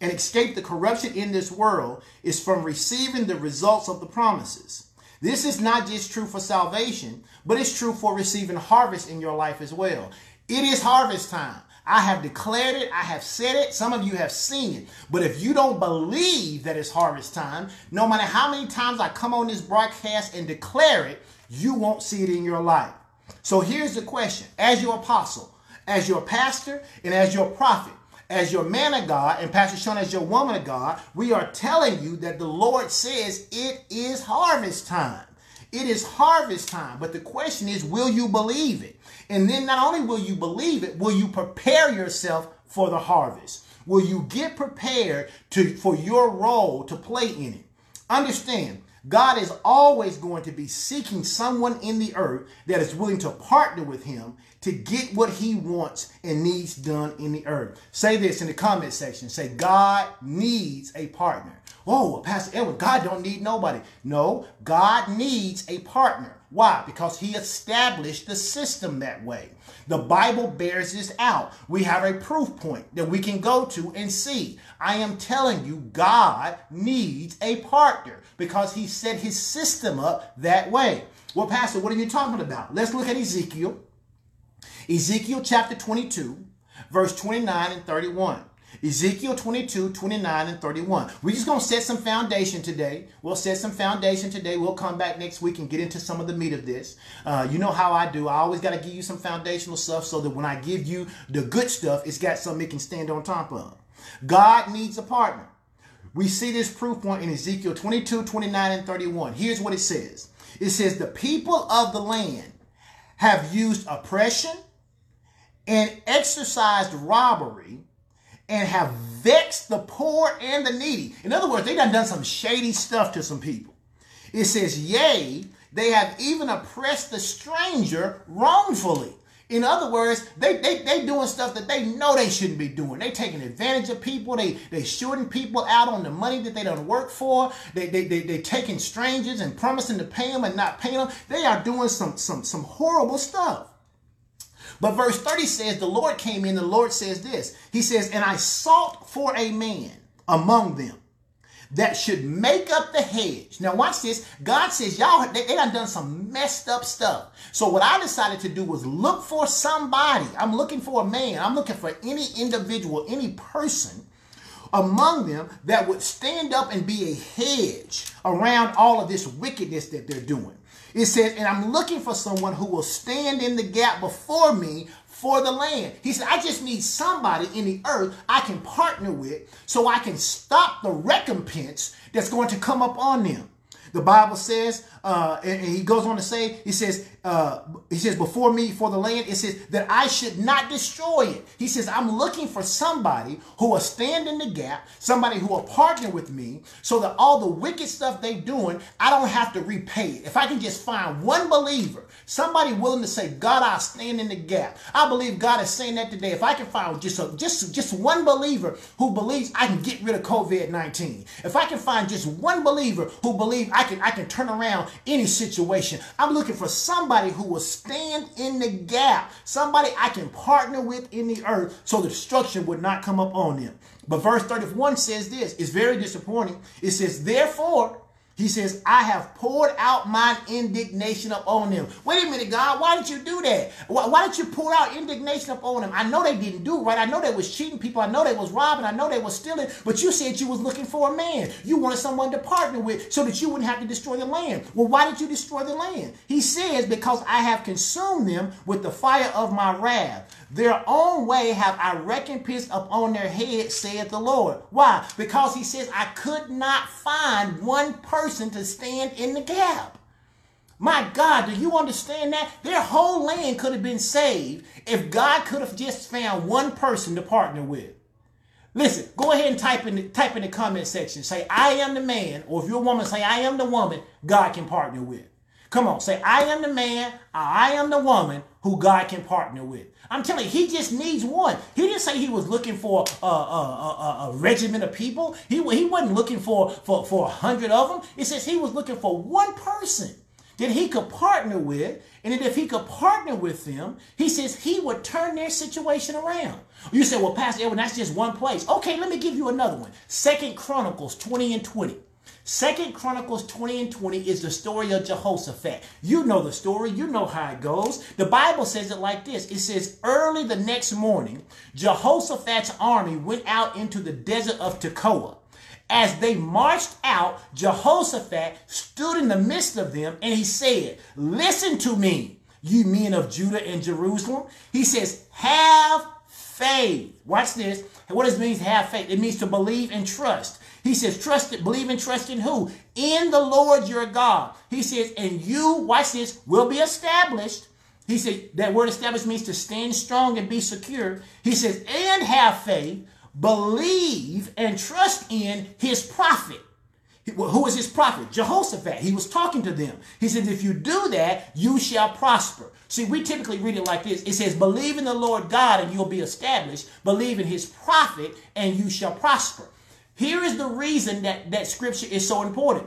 and escape the corruption in this world is from receiving the results of the promises. This is not just true for salvation, but it's true for receiving harvest in your life as well. It is harvest time. I have declared it. I have said it. Some of you have seen it. But if you don't believe that it's harvest time, no matter how many times I come on this broadcast and declare it, you won't see it in your life. So here's the question. As your apostle, as your pastor and as your prophet, as your man of God, and Pastor Sean as your woman of God, we are telling you that the Lord says it is harvest time. It is harvest time. But the question is, will you believe it? And then not only will you believe it, will you prepare yourself for the harvest? Will you get prepared to for your role to play in it? Understand, God is always going to be seeking someone in the earth that is willing to partner with him to get what he wants and needs done in the earth. Say this in the comment section. Say, God needs a partner. Whoa, Pastor Edwin, God don't need nobody. No, God needs a partner. Why? Because he established the system that way. The Bible bears this out. We have a proof point that we can go to and see. I am telling you, God needs a partner because he set his system up that way. Well, Pastor, what are you talking about? Let's look at Ezekiel Ezekiel chapter 22, verse 29 and 31. Ezekiel 22, 29 and 31. We're just going to set some foundation today. We'll set some foundation today. We'll come back next week and get into some of the meat of this. Uh, you know how I do. I always got to give you some foundational stuff so that when I give you the good stuff, it's got something it can stand on top of. God needs a partner. We see this proof point in Ezekiel 22, 29, and 31. Here's what it says. It says, the people of the land have used oppression and exercised robbery and have vexed the poor and the needy. In other words, they done done some shady stuff to some people. It says, yea, they have even oppressed the stranger wrongfully. In other words, they, they, they doing stuff that they know they shouldn't be doing. They taking advantage of people. They they shorting people out on the money that they don't work for. They, they, they, they taking strangers and promising to pay them and not paying them. They are doing some, some, some horrible stuff. But verse 30 says, the Lord came in, the Lord says this. He says, and I sought for a man among them that should make up the hedge. Now watch this. God says, y'all, they, they done done some messed up stuff. So what I decided to do was look for somebody. I'm looking for a man. I'm looking for any individual, any person among them that would stand up and be a hedge around all of this wickedness that they're doing. It says, and I'm looking for someone who will stand in the gap before me for the land. He said, I just need somebody in the earth I can partner with so I can stop the recompense that's going to come up on them. The Bible says, uh, and, he goes on to say, he says, uh, he says, before me, for the land, it says that I should not destroy it. He says, I'm looking for somebody who will stand in the gap, somebody who will partner with me so that all the wicked stuff they doing, I don't have to repay it. If I can just find one believer, somebody willing to say, God, I'll stand in the gap. I believe God is saying that today. If I can find just a, just, just one believer who believes I can get rid of COVID-19, if I can find just one believer who believes I can, I can turn around any situation. I'm looking for somebody who will stand in the gap, somebody I can partner with in the earth so the destruction would not come up on them. But verse 31 says this, it's very disappointing. It says, therefore, he says, I have poured out my indignation upon them. Wait a minute, God, why did you do that? Why, why, did you pour out indignation upon them? I know they didn't do right. I know they was cheating people. I know they was robbing. I know they was stealing. But you said you was looking for a man. You wanted someone to partner with so that you wouldn't have to destroy the land. Well, why did you destroy the land? He says, because I have consumed them with the fire of my wrath. Their own way have I recompensed upon their head, saith the Lord. Why? Because he says, I could not find one person to stand in the gap. My God, do you understand that? Their whole land could have been saved if God could have just found one person to partner with. Listen, go ahead and type in type in the comment section. Say, I am the man, or if you're a woman, say, I am the woman God can partner with. Come on, say, I am the man, I am the woman who God can partner with. I'm telling you, he just needs one. He didn't say he was looking for a, a, a, a regiment of people. He, he wasn't looking for, for, for a hundred of them. It says he was looking for one person that he could partner with. And that if he could partner with them, he says he would turn their situation around. You say, well, Pastor Edwin, that's just one place. Okay, let me give you another one. Second Chronicles 20 and 20. Second Chronicles 20 and 20 is the story of Jehoshaphat. You know the story. You know how it goes. The Bible says it like this. It says, early the next morning, Jehoshaphat's army went out into the desert of Tekoa. As they marched out, Jehoshaphat stood in the midst of them and he said, listen to me, you men of Judah and Jerusalem. He says, have faith. Watch this. What does it mean to have faith? It means to believe and trust. He says, trust it, believe and trust in who? In the Lord your God. He says, and you, watch this, will be established. He said, that word established means to stand strong and be secure. He says, and have faith, believe and trust in his prophet. Who is his prophet? Jehoshaphat. He was talking to them. He says, if you do that, you shall prosper. See, we typically read it like this. It says, believe in the Lord God and you'll be established. Believe in his prophet and you shall prosper. Here is the reason that that scripture is so important.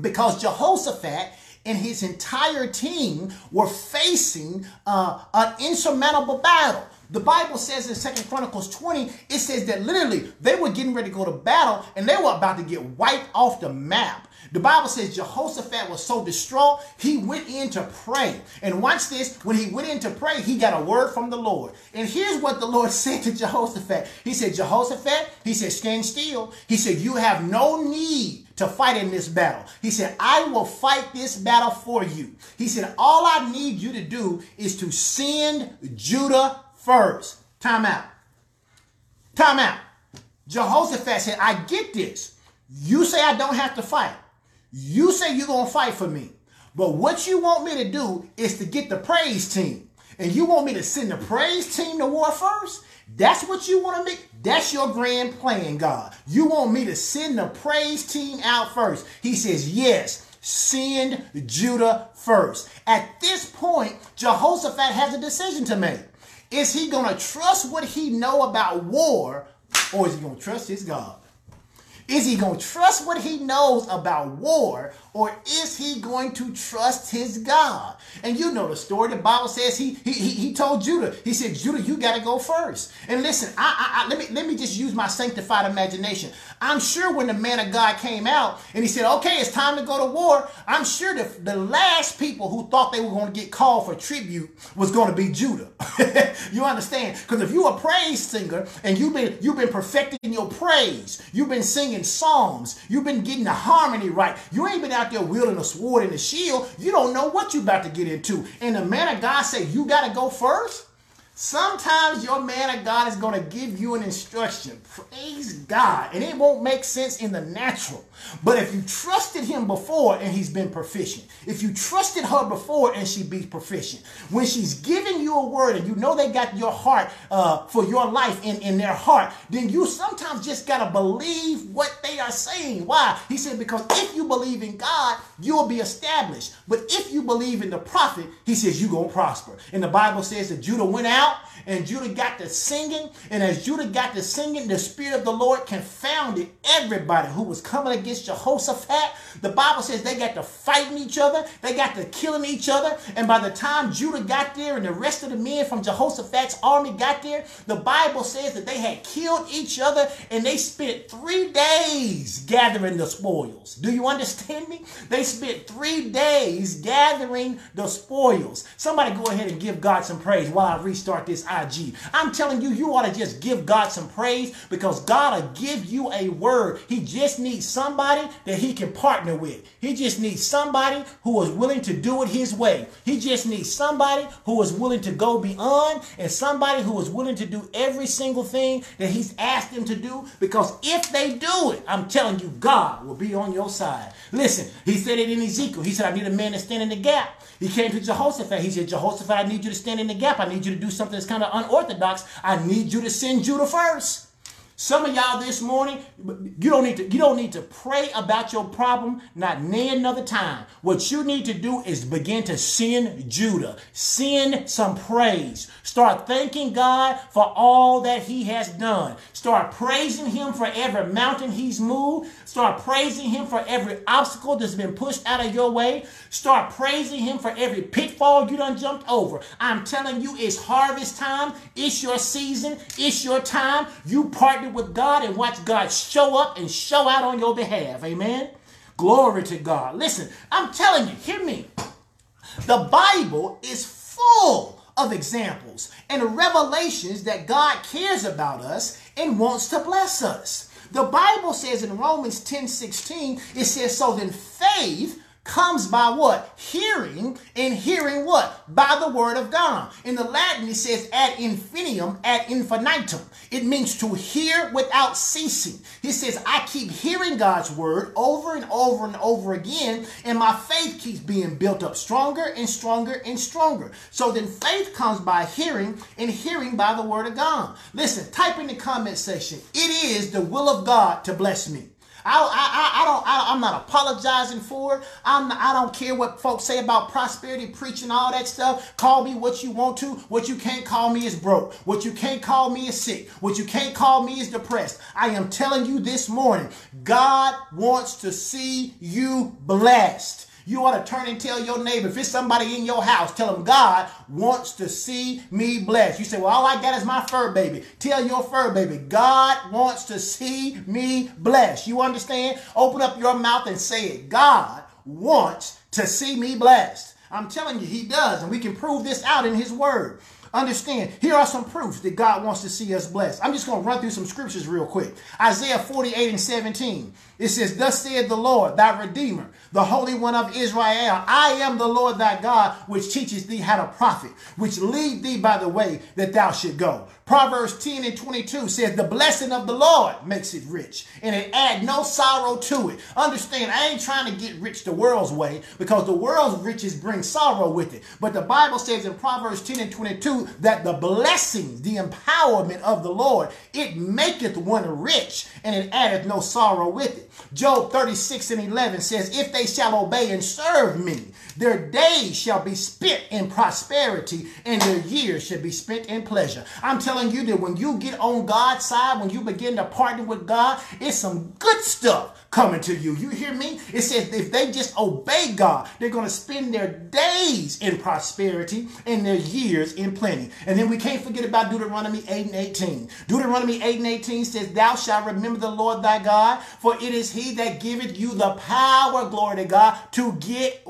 Because Jehoshaphat and his entire team were facing uh, an insurmountable battle. The Bible says in Second Chronicles 20, it says that literally they were getting ready to go to battle and they were about to get wiped off the map. The Bible says Jehoshaphat was so distraught, he went in to pray. And watch this, when he went in to pray, he got a word from the Lord. And here's what the Lord said to Jehoshaphat. He said, Jehoshaphat, he said, stand still. He said, you have no need to fight in this battle. He said, I will fight this battle for you. He said, all I need you to do is to send Judah first. Time out. Time out. Jehoshaphat said, I get this. You say I don't have to fight. You say you're going to fight for me. But what you want me to do is to get the praise team. And you want me to send the praise team to war first? That's what you want to make. That's your grand plan, God. You want me to send the praise team out first. He says, yes, send Judah first. At this point, Jehoshaphat has a decision to make. Is he going to trust what he know about war or is he going to trust his God? Is he going to trust what he knows about war or is he going to trust his God? And you know the story. The Bible says he he, he told Judah, he said, Judah, you got to go first. And listen, I, I, I, let me let me just use my sanctified imagination. I'm sure when the man of God came out and he said, okay, it's time to go to war, I'm sure the, the last people who thought they were going to get called for tribute was going to be Judah. you understand? Because if you're a praise singer and you've been you've been perfecting your praise, you've been singing psalms, you've been getting the harmony right, you ain't been out there wielding a sword and a shield, you don't know what you're about to get into. And the man of God say, you got to go first? Sometimes your man of God is going to give you an instruction. Praise God. And it won't make sense in the natural. But if you trusted him before and he's been proficient, if you trusted her before and she be proficient, when she's giving you a word and you know they got your heart uh, for your life in, in their heart, then you sometimes just got to believe what they are saying. Why? He said, because if you believe in God, you'll be established. But if you believe in the prophet, he says you're going to prosper. And the Bible says that Judah went out out and Judah got to singing. And as Judah got to singing, the Spirit of the Lord confounded everybody who was coming against Jehoshaphat. The Bible says they got to fighting each other. They got to killing each other. And by the time Judah got there and the rest of the men from Jehoshaphat's army got there, the Bible says that they had killed each other and they spent three days gathering the spoils. Do you understand me? They spent three days gathering the spoils. Somebody go ahead and give God some praise while I restart this IG. I'm telling you, you ought to just give God some praise because God will give you a word. He just needs somebody that he can partner with. He just needs somebody who is willing to do it his way. He just needs somebody who is willing to go beyond and somebody who is willing to do every single thing that he's asked them to do because if they do it, I'm telling you, God will be on your side. Listen, he said it in Ezekiel. He said, I need a man to stand in the gap. He came to Jehoshaphat. He said, Jehoshaphat, I need you to stand in the gap. I need you to do something that's kind of unorthodox. I need you to send Judah first. Some of y'all this morning, you don't need to you don't need to pray about your problem not near another time. What you need to do is begin to send Judah. Send some praise. Start thanking God for all that he has done. Start praising him for every mountain he's moved. Start praising him for every obstacle that's been pushed out of your way. Start praising him for every pitfall you done jumped over. I'm telling you, it's harvest time. It's your season. It's your time. You partner with God and watch God show up and show out on your behalf. Amen. Glory to God. Listen, I'm telling you, hear me. The Bible is full of examples and revelations that God cares about us and wants to bless us. The Bible says in Romans 10 16, it says, So then faith comes by what? Hearing, and hearing what? By the word of God. In the Latin, it says ad infinitum, ad infinitum. It means to hear without ceasing. He says, I keep hearing God's word over and over and over again, and my faith keeps being built up stronger and stronger and stronger. So then faith comes by hearing, and hearing by the word of God. Listen, type in the comment section, it is the will of God to bless me. I, I, I don't, I, am not apologizing for it. I'm I don't care what folks say about prosperity, preaching, all that stuff. Call me what you want to. What you can't call me is broke. What you can't call me is sick. What you can't call me is depressed. I am telling you this morning, God wants to see you blessed. You ought to turn and tell your neighbor, if it's somebody in your house, tell them God wants to see me blessed. You say, well, all I got is my fur baby. Tell your fur baby, God wants to see me blessed. You understand? Open up your mouth and say it. God wants to see me blessed. I'm telling you, he does. And we can prove this out in his word. Understand, here are some proofs that God wants to see us blessed. I'm just going to run through some scriptures real quick. Isaiah 48 and 17. It says, Thus saith the Lord, thy Redeemer, the Holy One of Israel. I am the Lord thy God, which teaches thee how to profit, which lead thee by the way that thou should go. Proverbs 10 and 22 says, The blessing of the Lord makes it rich, and it add no sorrow to it. Understand, I ain't trying to get rich the world's way, because the world's riches bring sorrow with it. But the Bible says in Proverbs 10 and 22 that the blessings, the empowerment of the Lord, it maketh one rich, and it addeth no sorrow with it. Job 36 and 11 says, If they shall obey and serve me, their days shall be spent in prosperity and their years shall be spent in pleasure. I'm telling you that when you get on God's side, when you begin to partner with God, it's some good stuff coming to you. You hear me? It says if they just obey God, they're going to spend their days in prosperity and their years in plenty. And then we can't forget about Deuteronomy 8 and 18. Deuteronomy 8 and 18 says, Thou shalt remember the Lord thy God, for it is he that giveth you the power, glory to God, to get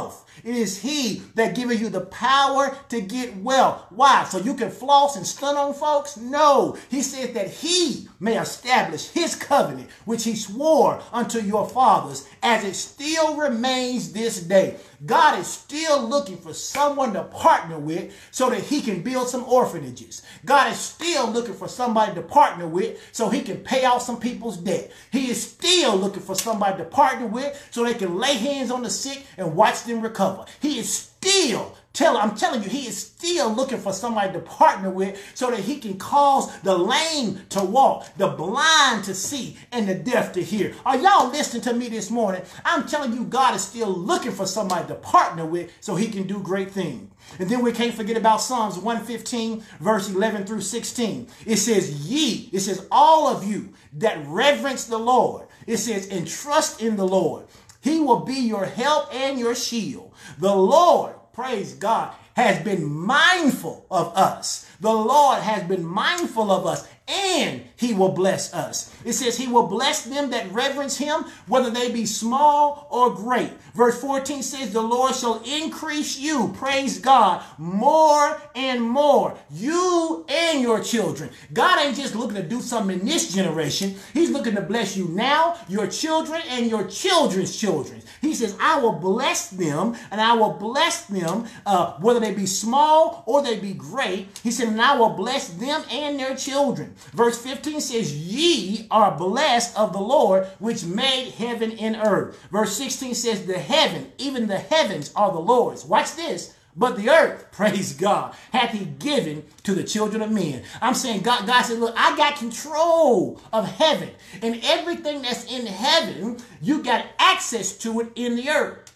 wealth. It is he that giveth you the power to get wealth. Why? So you can floss and stun on folks? No. He said that he may establish his covenant, which he swore unto your fathers, as it still remains this day. God is still looking for someone to partner with so that he can build some orphanages. God is still looking for somebody to partner with so he can pay off some people's debt. He is still looking for somebody to partner with so they can lay hands on the sick and watch them recover. He is still Tell, I'm telling you, he is still looking for somebody to partner with so that he can cause the lame to walk, the blind to see, and the deaf to hear. Are y'all listening to me this morning? I'm telling you, God is still looking for somebody to partner with so he can do great things. And then we can't forget about Psalms 115, verse 11 through 16. It says, Ye, it says, all of you that reverence the Lord. It says, and trust in the Lord. He will be your help and your shield. The Lord praise God, has been mindful of us. The Lord has been mindful of us and he will bless us. It says he will bless them that reverence him, whether they be small or great. Verse 14 says, The Lord shall increase you, praise God, more and more, you and your children. God ain't just looking to do something in this generation. He's looking to bless you now, your children, and your children's children. He says, I will bless them, and I will bless them, uh, whether they be small or they be great. He said, and I will bless them and their children. Verse 15 says, Ye are blessed of the Lord, which made heaven and earth. Verse 16 says, The heaven, even the heavens are the Lord's. Watch this. But the earth, praise God, hath he given to the children of men. I'm saying God, God said, look, I got control of heaven. And everything that's in heaven, you got access to it in the earth.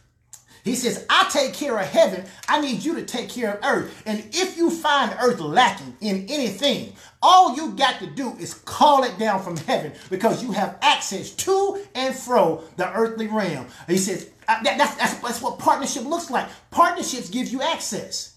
He says, I take care of heaven. I need you to take care of earth. And if you find earth lacking in anything, all you got to do is call it down from heaven because you have access to and fro the earthly realm. He says, uh, that, that's, that's, that's what partnership looks like. Partnerships gives you access.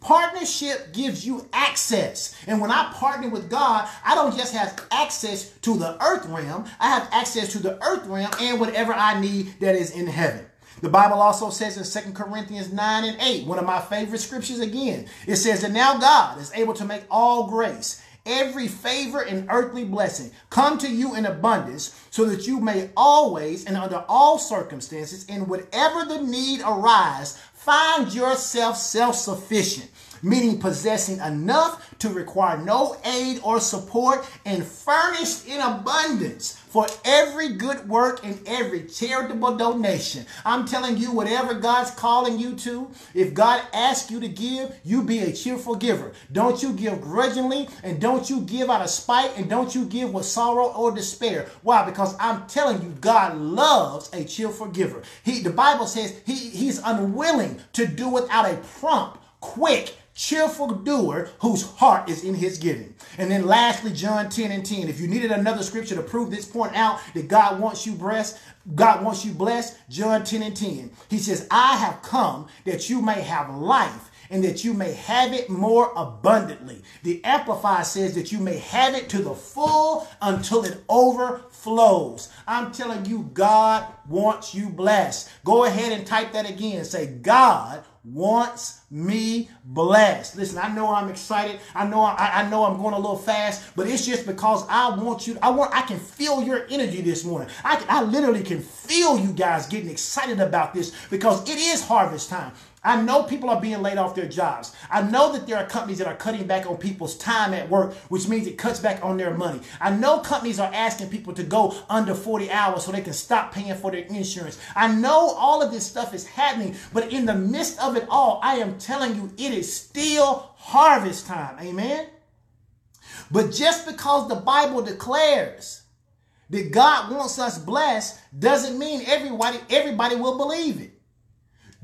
Partnership gives you access. And when I partner with God, I don't just have access to the earth realm, I have access to the earth realm and whatever I need that is in heaven. The Bible also says in 2 Corinthians 9 and 8, one of my favorite scriptures again, it says that now God is able to make all grace, every favor and earthly blessing come to you in abundance so that you may always and under all circumstances in whatever the need arise, find yourself self-sufficient meaning possessing enough to require no aid or support and furnished in abundance for every good work and every charitable donation. I'm telling you, whatever God's calling you to, if God asks you to give, you be a cheerful giver. Don't you give grudgingly and don't you give out of spite and don't you give with sorrow or despair. Why? Because I'm telling you, God loves a cheerful giver. He, the Bible says he, he's unwilling to do without a prompt, quick, cheerful doer whose heart is in his giving. And then lastly, John 10 and 10. If you needed another scripture to prove this point out that God wants you blessed, God wants you blessed, John 10 and 10. He says, I have come that you may have life and that you may have it more abundantly. The Amplified says that you may have it to the full until it overflows. I'm telling you, God wants you blessed. Go ahead and type that again. Say, God wants me blessed. Listen, I know I'm excited. I know I, I know I'm going a little fast, but it's just because I want you. I want. I can feel your energy this morning. I, I literally can feel you guys getting excited about this because it is harvest time. I know people are being laid off their jobs. I know that there are companies that are cutting back on people's time at work, which means it cuts back on their money. I know companies are asking people to go under 40 hours so they can stop paying for their insurance. I know all of this stuff is happening, but in the midst of it all, I am telling you, it is still harvest time. Amen. But just because the Bible declares that God wants us blessed doesn't mean everybody everybody will believe it.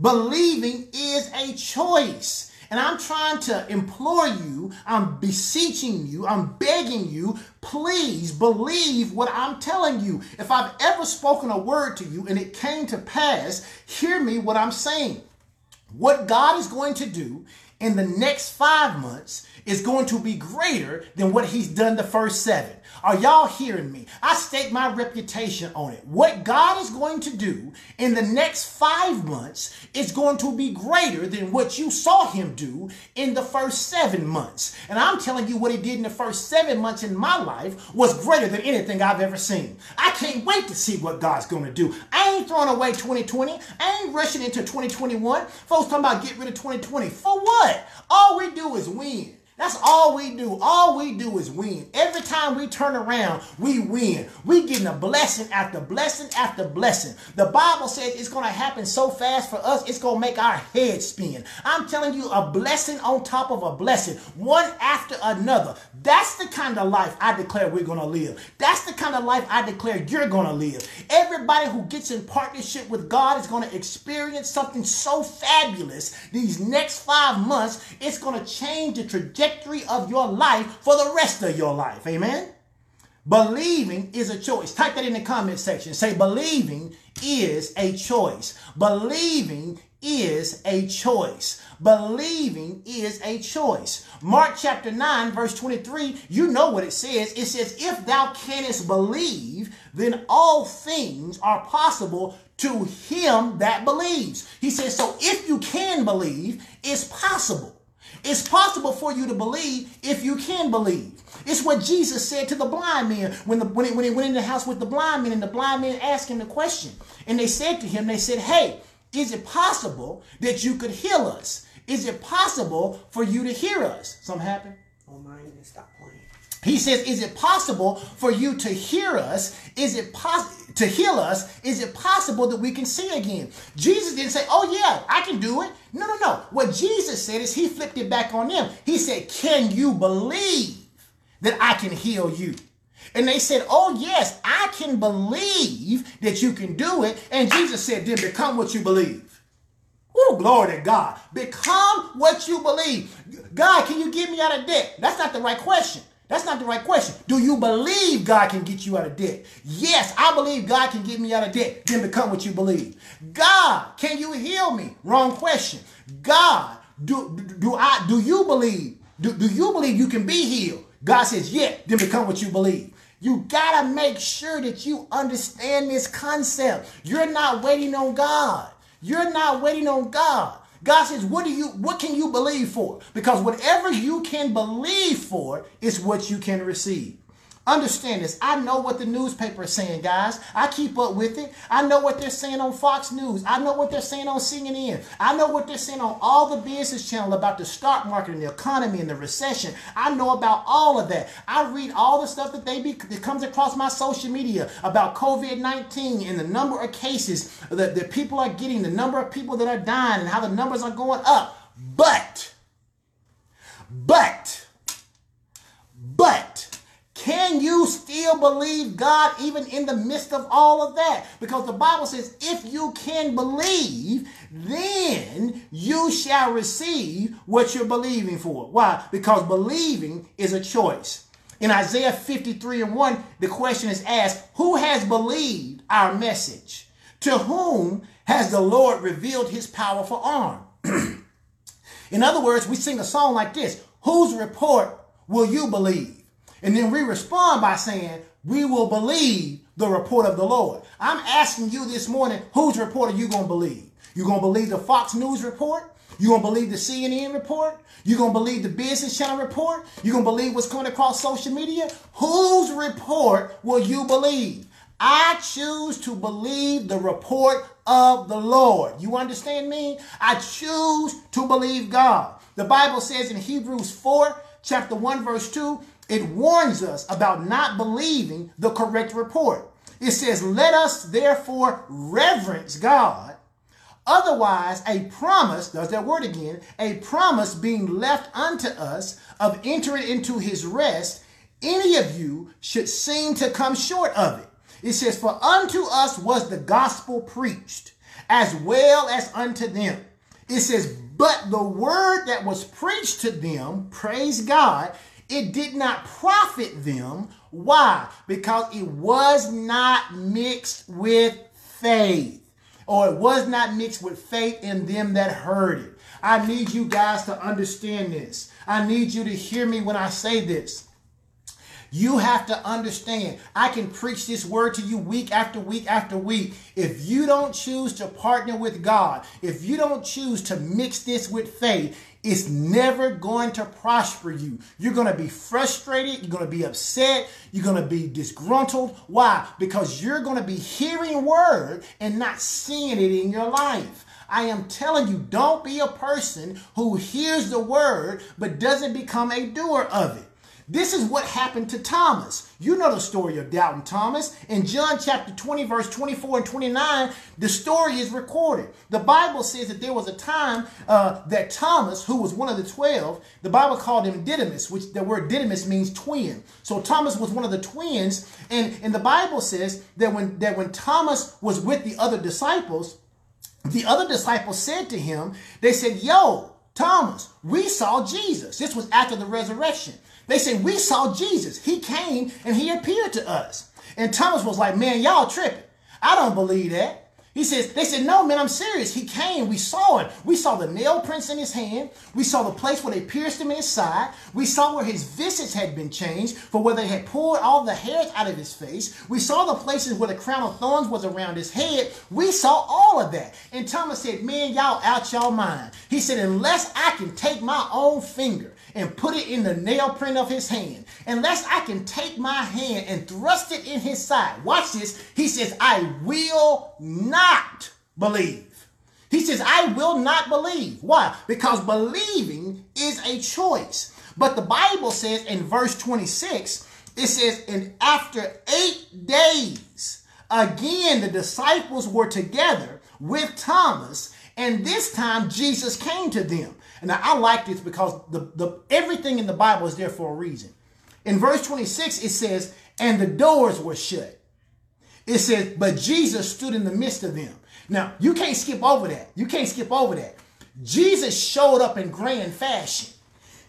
Believing is a choice. And I'm trying to implore you, I'm beseeching you, I'm begging you, please believe what I'm telling you. If I've ever spoken a word to you and it came to pass, hear me what I'm saying. What God is going to do in the next five months is going to be greater than what he's done the first seven. Are y'all hearing me? I stake my reputation on it. What God is going to do in the next five months is going to be greater than what you saw him do in the first seven months. And I'm telling you what he did in the first seven months in my life was greater than anything I've ever seen. I can't wait to see what God's going to do. I ain't throwing away 2020. I ain't rushing into 2021. Folks talking about get rid of 2020. For what? All we do is win. That's all we do. All we do is win. Every time we turn around, we win. We getting a blessing after blessing after blessing. The Bible says it's going to happen so fast for us, it's going to make our head spin. I'm telling you, a blessing on top of a blessing, one after another. That's the kind of life I declare we're going to live. That's the kind of life I declare you're going to live. Everybody who gets in partnership with God is going to experience something so fabulous these next five months. It's going to change the trajectory trajectory of your life for the rest of your life. Amen. Believing is a choice. Type that in the comment section. Say, believing is a choice. Believing is a choice. Believing is a choice. Mark chapter 9, verse 23, you know what it says. It says, If thou canst believe, then all things are possible to him that believes. He says, So if you can believe, it's possible. It's possible for you to believe if you can believe. It's what Jesus said to the blind man when, the, when, he, when he went in the house with the blind man and the blind man asked him the question. And they said to him, they said, hey, is it possible that you could heal us? Is it possible for you to hear us? Something happened? Oh, mine stop playing. He says, is it possible for you to hear us? Is it possible? To heal us, is it possible that we can see again? Jesus didn't say, Oh, yeah, I can do it. No, no, no. What Jesus said is he flipped it back on them. He said, Can you believe that I can heal you? And they said, Oh, yes, I can believe that you can do it. And Jesus said, Then become what you believe. Oh, glory to God. Become what you believe. God, can you get me out of debt? That's not the right question. That's not the right question. Do you believe God can get you out of debt? Yes, I believe God can get me out of debt. Then become what you believe. God, can you heal me? Wrong question. God, do, do I do you believe? Do, do you believe you can be healed? God says, yeah, then become what you believe. You gotta make sure that you understand this concept. You're not waiting on God. You're not waiting on God. God says, what do you what can you believe for? Because whatever you can believe for is what you can receive. Understand this. I know what the newspaper is saying, guys. I keep up with it. I know what they're saying on Fox News. I know what they're saying on CNN. I know what they're saying on all the business channel about the stock market and the economy and the recession. I know about all of that. I read all the stuff that they be, that comes across my social media about COVID-19 and the number of cases that, that people are getting, the number of people that are dying and how the numbers are going up. But, but, but, can you still believe God even in the midst of all of that? Because the Bible says, if you can believe, then you shall receive what you're believing for. Why? Because believing is a choice. In Isaiah 53 and 1, the question is asked, Who has believed our message? To whom has the Lord revealed his powerful arm? in other words, we sing a song like this Whose report will you believe? And then we respond by saying, we will believe the report of the Lord. I'm asking you this morning, whose report are you going to believe? You going to believe the Fox News report? You going to believe the CNN report? You going to believe the Business Channel report? You going to believe what's coming across social media? Whose report will you believe? I choose to believe the report of the Lord. You understand me? I choose to believe God. The Bible says in Hebrews 4, chapter 1, verse 2, it warns us about not believing the correct report. It says, Let us therefore reverence God. Otherwise, a promise, does that word again, a promise being left unto us of entering into his rest, any of you should seem to come short of it. It says, For unto us was the gospel preached, as well as unto them. It says, But the word that was preached to them, praise God, it did not profit them. Why? Because it was not mixed with faith, or it was not mixed with faith in them that heard it. I need you guys to understand this. I need you to hear me when I say this. You have to understand, I can preach this word to you week after week after week. If you don't choose to partner with God, if you don't choose to mix this with faith, it's never going to prosper you. You're going to be frustrated. You're going to be upset. You're going to be disgruntled. Why? Because you're going to be hearing word and not seeing it in your life. I am telling you, don't be a person who hears the word but doesn't become a doer of it. This is what happened to Thomas. You know the story of doubting Thomas. In John chapter 20, verse 24 and 29, the story is recorded. The Bible says that there was a time uh, that Thomas, who was one of the 12, the Bible called him Didymus, which the word Didymus means twin. So Thomas was one of the twins. And, and the Bible says that when, that when Thomas was with the other disciples, the other disciples said to him, they said, Yo, Thomas, we saw Jesus. This was after the resurrection. They said, We saw Jesus. He came and he appeared to us. And Thomas was like, Man, y'all tripping. I don't believe that. He says, they said, no, man, I'm serious. He came. We saw it. We saw the nail prints in his hand. We saw the place where they pierced him in his side. We saw where his visage had been changed for where they had pulled all the hairs out of his face. We saw the places where the crown of thorns was around his head. We saw all of that. And Thomas said, man, y'all out y'all mind. He said, unless I can take my own finger and put it in the nail print of his hand, unless I can take my hand and thrust it in his side. Watch this. He says, I will not believe. He says, I will not believe. Why? Because believing is a choice. But the Bible says in verse 26, it says, and after eight days, again the disciples were together with Thomas, and this time Jesus came to them. And I like this because the, the everything in the Bible is there for a reason. In verse 26, it says, and the doors were shut. It says, but Jesus stood in the midst of them. Now, you can't skip over that. You can't skip over that. Jesus showed up in grand fashion.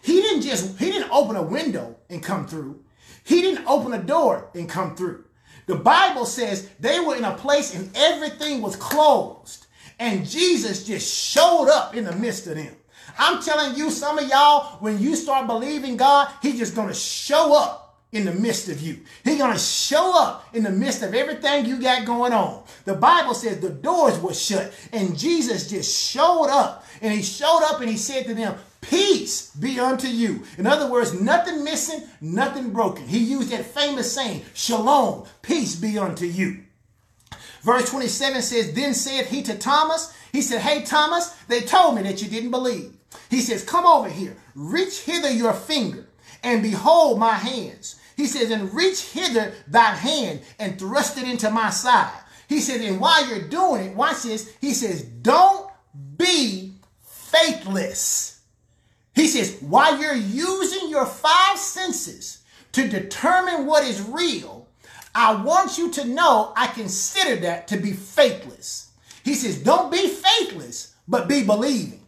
He didn't just, he didn't open a window and come through. He didn't open a door and come through. The Bible says they were in a place and everything was closed. And Jesus just showed up in the midst of them. I'm telling you, some of y'all, when you start believing God, He's just going to show up in the midst of you. He's going to show up in the midst of everything you got going on. The Bible says the doors were shut and Jesus just showed up. And he showed up and he said to them, Peace be unto you. In other words, nothing missing, nothing broken. He used that famous saying, Shalom, peace be unto you. Verse 27 says, Then said he to Thomas, He said, Hey, Thomas, they told me that you didn't believe. He says, Come over here, reach hither your finger, and behold my hands. He says, And reach hither thy hand, and thrust it into my side. He says, And while you're doing it, watch this. He says, Don't be faithless. He says, While you're using your five senses to determine what is real, I want you to know I consider that to be faithless. He says, Don't be faithless, but be believing.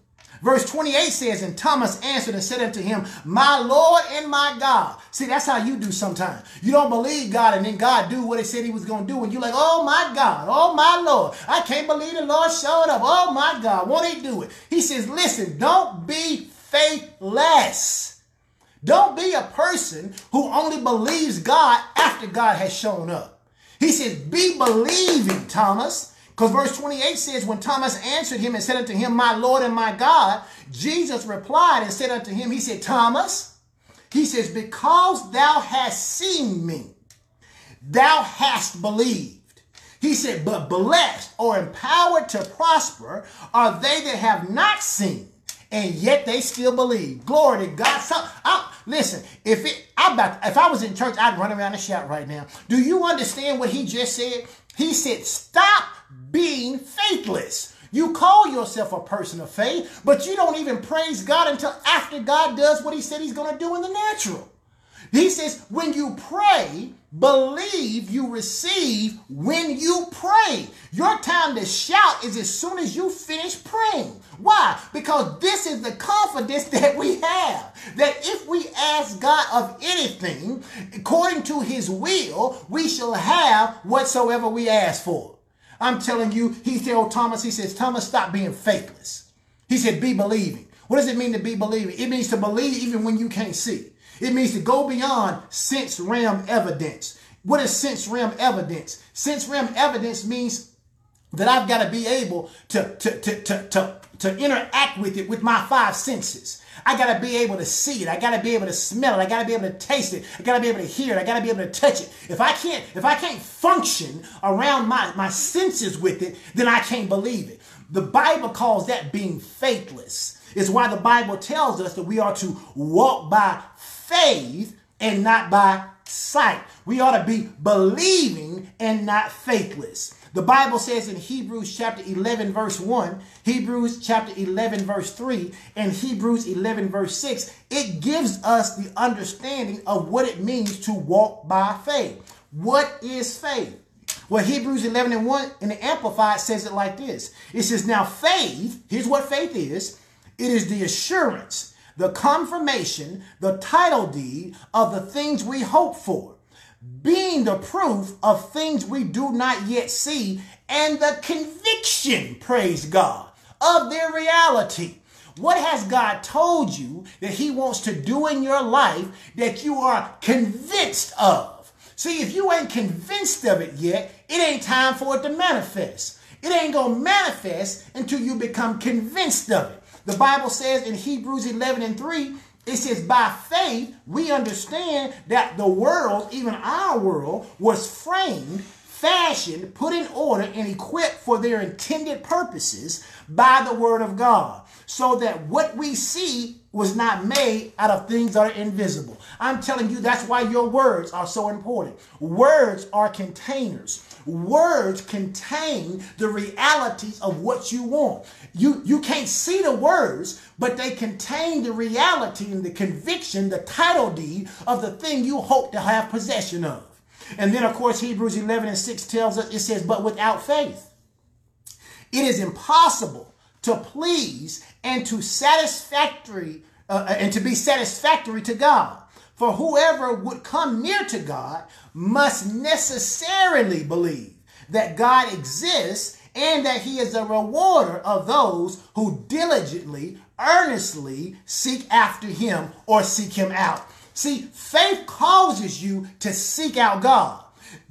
Verse 28 says, And Thomas answered and said unto him, My Lord and my God. See, that's how you do sometimes. You don't believe God, and then God do what he said he was going to do, and you're like, Oh my God, oh my Lord. I can't believe the Lord showed up. Oh my God, won't he do it? He says, Listen, don't be faithless. Don't be a person who only believes God after God has shown up. He says, Be believing, Thomas. Because verse 28 says, When Thomas answered him and said unto him, My Lord and my God, Jesus replied and said unto him, He said, Thomas, he says, Because thou hast seen me, thou hast believed. He said, But blessed or empowered to prosper are they that have not seen, and yet they still believe. Glory to God. So, I, listen, if it, I'm about, if I was in church, I'd run around and shout right now. Do you understand what he just said? He said, Stop being faithless. You call yourself a person of faith, but you don't even praise God until after God does what he said he's going to do in the natural. He says, when you pray, believe you receive when you pray. Your time to shout is as soon as you finish praying. Why? Because this is the confidence that we have. That if we ask God of anything according to his will, we shall have whatsoever we ask for. I'm telling you, he told Thomas, he says, Thomas, stop being faithless. He said, be believing. What does it mean to be believing? It means to believe even when you can't see. It means to go beyond sense realm evidence. What is sense realm evidence? Sense realm evidence means that I've got to be able to, to, to, to, to, to interact with it with my five senses. I got to be able to see it. I got to be able to smell it. I got to be able to taste it. I got to be able to hear it. I got to be able to touch it. If I can't, if I can't function around my, my senses with it, then I can't believe it. The Bible calls that being faithless. It's why the Bible tells us that we are to walk by faith and not by sight. We ought to be believing and not faithless. The Bible says in Hebrews chapter 11 verse 1, Hebrews chapter 11 verse 3, and Hebrews 11 verse 6, it gives us the understanding of what it means to walk by faith. What is faith? Well, Hebrews 11 and 1 in the Amplified says it like this. It says, now faith, here's what faith is. It is the assurance the confirmation, the title deed of the things we hope for, being the proof of things we do not yet see, and the conviction, praise God, of their reality. What has God told you that He wants to do in your life that you are convinced of? See, if you ain't convinced of it yet, it ain't time for it to manifest. It ain't to manifest until you become convinced of it. The Bible says in Hebrews 11 and 3, it says, by faith, we understand that the world, even our world, was framed, fashioned, put in order, and equipped for their intended purposes by the word of God. So that what we see was not made out of things that are invisible. I'm telling you, that's why your words are so important. Words are containers. Words contain the realities of what you want. You, you can't see the words, but they contain the reality and the conviction, the title deed of the thing you hope to have possession of. And then, of course, Hebrews 11 and 6 tells us, it says, but without faith, it is impossible to please and to satisfactory uh, and to be satisfactory to God. For whoever would come near to God must necessarily believe that God exists and that he is a rewarder of those who diligently, earnestly seek after him or seek him out. See, faith causes you to seek out God.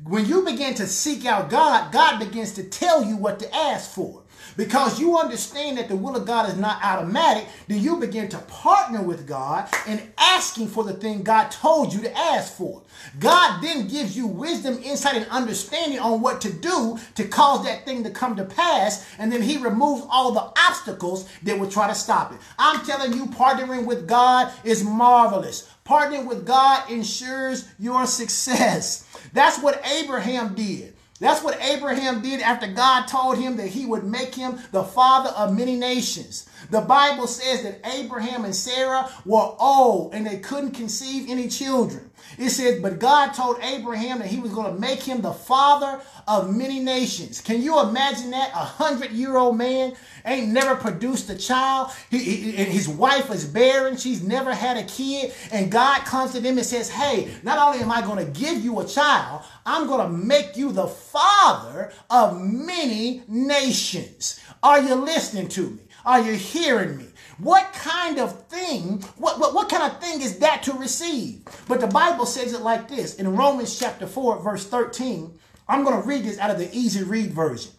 When you begin to seek out God, God begins to tell you what to ask for because you understand that the will of God is not automatic, then you begin to partner with God in asking for the thing God told you to ask for. God then gives you wisdom, insight, and understanding on what to do to cause that thing to come to pass, and then He removes all the obstacles that would try to stop it. I'm telling you, partnering with God is marvelous. Partnering with God ensures your success. That's what Abraham did. That's what Abraham did after God told him that he would make him the father of many nations. The Bible says that Abraham and Sarah were old and they couldn't conceive any children. It says, but God told Abraham that he was going to make him the father of many nations. Can you imagine that? A hundred year old man ain't never produced a child. He, he, his wife is barren. She's never had a kid. And God comes to them and says, hey, not only am I going to give you a child, I'm going to make you the father of many nations. Are you listening to me? Are you hearing me? What kind of thing, what, what, what kind of thing is that to receive? But the Bible says it like this in Romans chapter 4, verse 13. I'm going to read this out of the easy read version.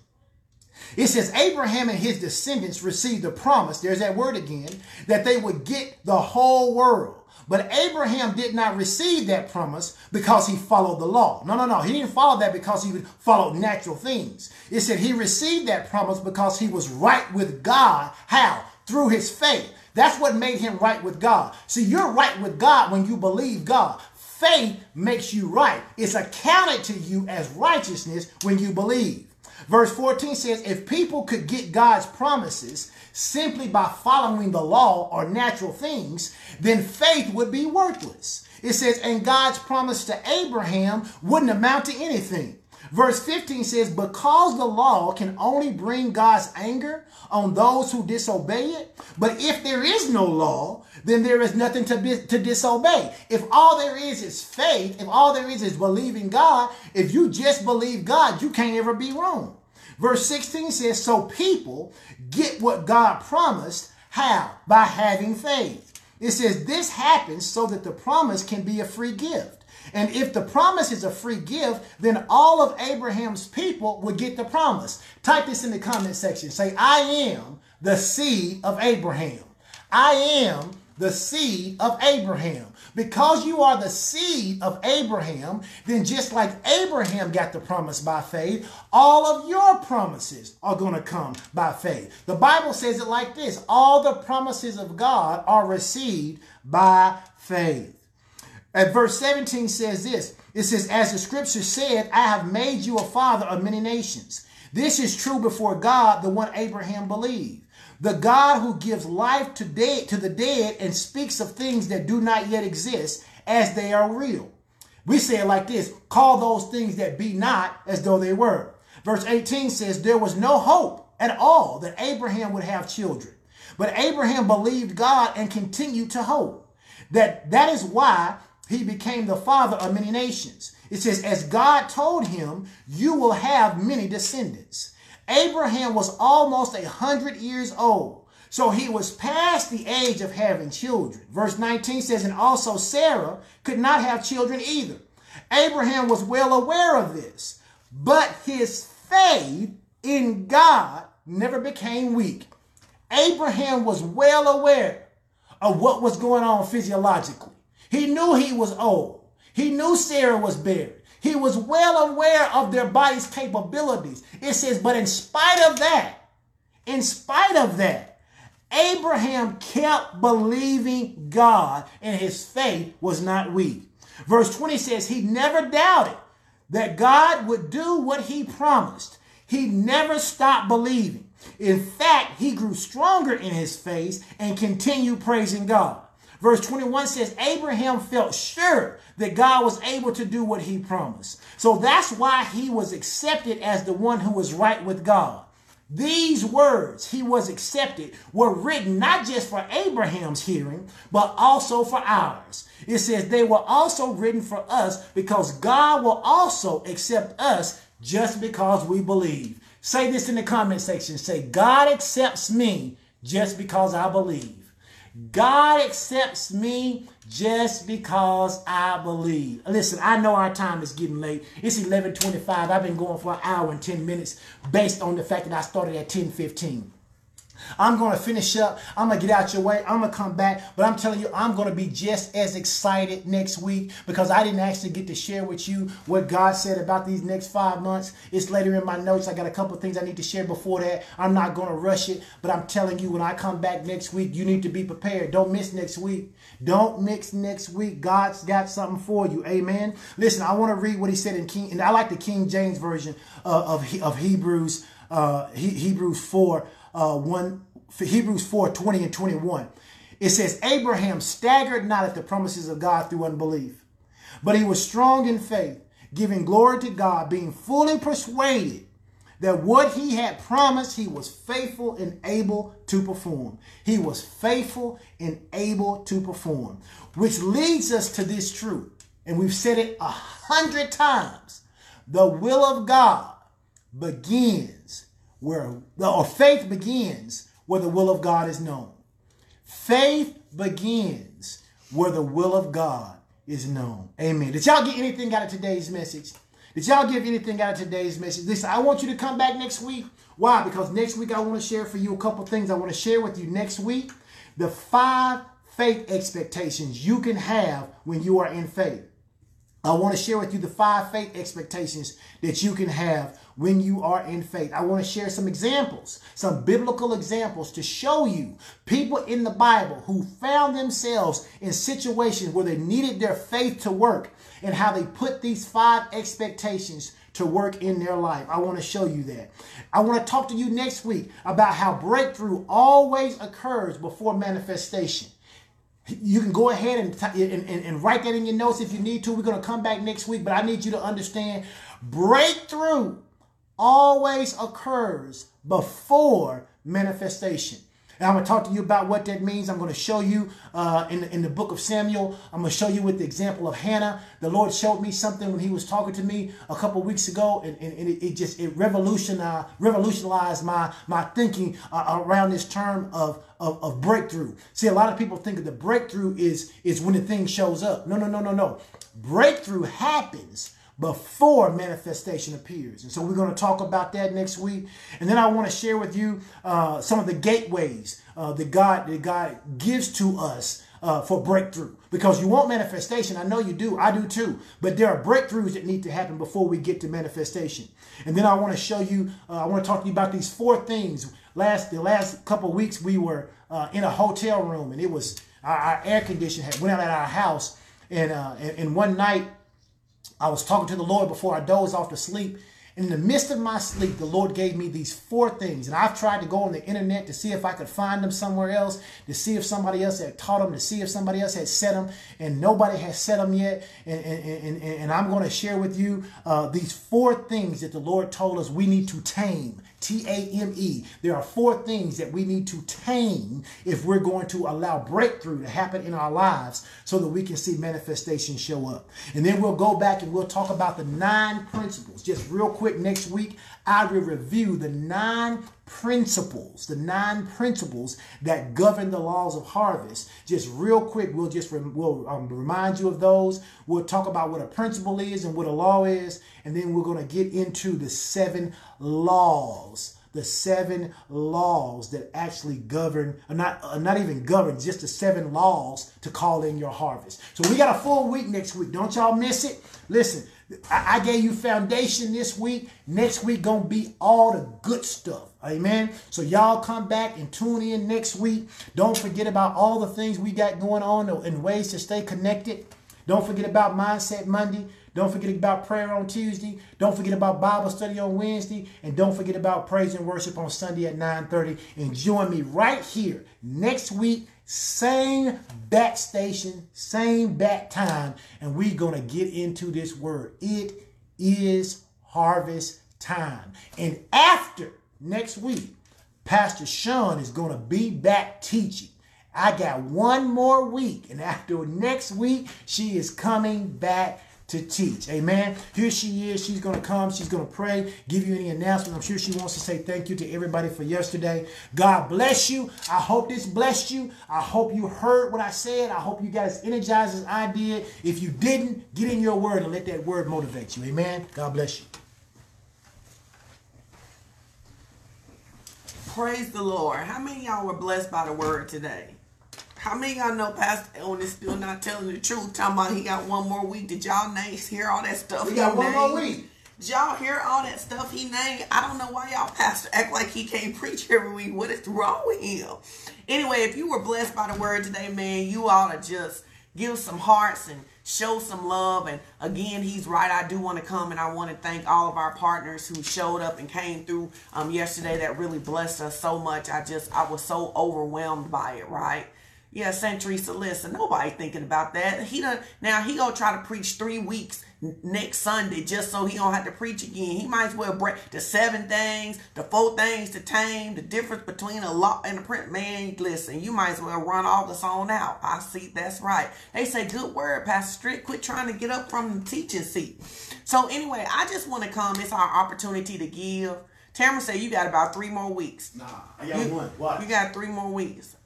It says, Abraham and his descendants received the promise, there's that word again, that they would get the whole world. But Abraham did not receive that promise because he followed the law. No, no, no. He didn't follow that because he followed natural things. It said he received that promise because he was right with God. How? Through his faith. That's what made him right with God. See, you're right with God when you believe God. Faith makes you right. It's accounted to you as righteousness when you believe. Verse 14 says, if people could get God's promises simply by following the law or natural things, then faith would be worthless. It says, and God's promise to Abraham wouldn't amount to anything. Verse 15 says, Because the law can only bring God's anger on those who disobey it, but if there is no law, then there is nothing to, be, to disobey. If all there is is faith, if all there is is believing God, if you just believe God, you can't ever be wrong. Verse 16 says, So people get what God promised. How? By having faith. It says, This happens so that the promise can be a free gift. And if the promise is a free gift, then all of Abraham's people would get the promise. Type this in the comment section. Say, I am the seed of Abraham. I am the seed of Abraham. Because you are the seed of Abraham, then just like Abraham got the promise by faith, all of your promises are going to come by faith. The Bible says it like this all the promises of God are received by faith. At verse 17 says this it says, As the scripture said, I have made you a father of many nations. This is true before God, the one Abraham believed. The God who gives life to, dead, to the dead and speaks of things that do not yet exist as they are real. We say it like this call those things that be not as though they were. Verse 18 says, There was no hope at all that Abraham would have children. But Abraham believed God and continued to hope. That that is why he became the father of many nations. It says, as God told him, you will have many descendants. Abraham was almost a hundred years old. So he was past the age of having children. Verse 19 says, and also Sarah could not have children either. Abraham was well aware of this, but his faith in God never became weak. Abraham was well aware of what was going on physiologically. He knew he was old. He knew Sarah was barren. He was well aware of their body's capabilities. It says, but in spite of that, in spite of that, Abraham kept believing God and his faith was not weak. Verse 20 says, he never doubted that God would do what he promised. He never stopped believing. In fact, he grew stronger in his faith and continued praising God. Verse 21 says, Abraham felt sure that God was able to do what he promised. So that's why he was accepted as the one who was right with God. These words, he was accepted, were written not just for Abraham's hearing, but also for ours. It says they were also written for us because God will also accept us just because we believe. Say this in the comment section. Say, God accepts me just because I believe. God accepts me just because I believe. Listen, I know our time is getting late. It's 11:25. I've been going for an hour and 10 minutes based on the fact that I started at 10:15. I'm going to finish up. I'm going to get out your way. I'm going to come back. But I'm telling you, I'm going to be just as excited next week because I didn't actually get to share with you what God said about these next five months. It's later in my notes. I got a couple things I need to share before that. I'm not going to rush it. But I'm telling you, when I come back next week, you need to be prepared. Don't miss next week. Don't mix next week. God's got something for you. Amen. Listen, I want to read what he said in King, and I like the King James version uh, of, of Hebrews, uh, Hebrews 4 uh, 1, Hebrews 4 20 and 21. It says, Abraham staggered not at the promises of God through unbelief, but he was strong in faith, giving glory to God, being fully persuaded that what he had promised, he was faithful and able to perform. He was faithful and able to perform, which leads us to this truth. And we've said it a hundred times. The will of God begins where or faith begins where the will of God is known. Faith begins where the will of God is known. Amen. Did y'all get anything out of today's message? Did y'all get anything out of today's message? Listen, I want you to come back next week. Why? Because next week I want to share for you a couple things I want to share with you next week. The five faith expectations you can have when you are in faith. I want to share with you the five faith expectations that you can have when you are in faith. I want to share some examples, some biblical examples to show you people in the Bible who found themselves in situations where they needed their faith to work and how they put these five expectations to work in their life. I want to show you that. I want to talk to you next week about how breakthrough always occurs before manifestation. You can go ahead and, and, and, write that in your notes if you need to. We're going to come back next week, but I need you to understand breakthrough always occurs before manifestation. And I'm going to talk to you about what that means. I'm going to show you uh, in, in the book of Samuel. I'm going to show you with the example of Hannah. The Lord showed me something when he was talking to me a couple weeks ago, and, and, and it, it, just it revolutionized, revolutionized my, my thinking uh, around this term of, of, of breakthrough. See, a lot of people think that the breakthrough is, is when the thing shows up. No, no, no, no, no. Breakthrough happens before manifestation appears. And so we're going to talk about that next week. And then I want to share with you uh, some of the gateways uh, that God that God gives to us uh, for breakthrough. Because you want manifestation, I know you do, I do too. But there are breakthroughs that need to happen before we get to manifestation. And then I want to show you, uh, I want to talk to you about these four things. Last the last couple weeks we were uh, in a hotel room and it was our, our air conditioner had went out at our house. And, uh, and, and one night I was talking to the Lord before I dozed off to sleep. In the midst of my sleep, the Lord gave me these four things. And I've tried to go on the internet to see if I could find them somewhere else, to see if somebody else had taught them, to see if somebody else had said them. And nobody has said them yet. And, and, and, and I'm going to share with you uh, these four things that the Lord told us we need to tame T A M E. There are four things that we need to tame if we're going to allow breakthrough to happen in our lives so that we can see manifestation show up. And then we'll go back and we'll talk about the nine principles. Just real quick next week, I will review the nine principles, the nine principles that govern the laws of harvest. Just real quick, we'll just we'll um, remind you of those. We'll talk about what a principle is and what a law is, and then we're going to get into the seven laws the seven laws that actually govern, uh, not uh, not even govern, just the seven laws to call in your harvest. So we got a full week next week. Don't y'all miss it. Listen, I, gave you foundation this week. Next week gonna be all the good stuff. Amen. So y'all come back and tune in next week. Don't forget about all the things we got going on and ways to stay connected. Don't forget about Mindset Monday. Don't forget about prayer on Tuesday. Don't forget about Bible study on Wednesday. And don't forget about praise and worship on Sunday at 9.30. And join me right here next week same bat station, same bat time, and we're going to get into this word. It is harvest time. And after next week, Pastor Sean is going to be back teaching. I got one more week, and after next week, she is coming back to teach. Amen. Here she is. She's going to come. She's going to pray, give you any announcement. I'm sure she wants to say thank you to everybody for yesterday. God bless you. I hope this blessed you. I hope you heard what I said. I hope you guys energized as I did. If you didn't, get in your word and let that word motivate you. Amen. God bless you. Praise the Lord. How many y'all were blessed by the word today? How many y'all know Pastor Ellen is still not telling the truth? Talking about he got one more week. Did y'all names hear all that stuff? We got one named? more week. Did y'all hear all that stuff he named? I don't know why y'all pastor act like he can't preach every week. What is wrong with him? Anyway, if you were blessed by the word today, man, you ought to just give some hearts and show some love. And again, he's right. I do want to come and I want to thank all of our partners who showed up and came through um, yesterday. That really blessed us so much. I just, I was so overwhelmed by it, right? Yeah, Saint Teresa, listen, nobody thinking about that. He done now he gonna try to preach three weeks next Sunday just so he don't have to preach again. He might as well break the seven things, the four things to tame, the difference between a law and a print. Man, listen, you might as well run all this on out. I see that's right. They say good word, Pastor Strick. Quit trying to get up from the teaching seat. So anyway, I just want to come. It's our opportunity to give. Tamara said you got about three more weeks. Nah, I got you, one. What? You got three more weeks.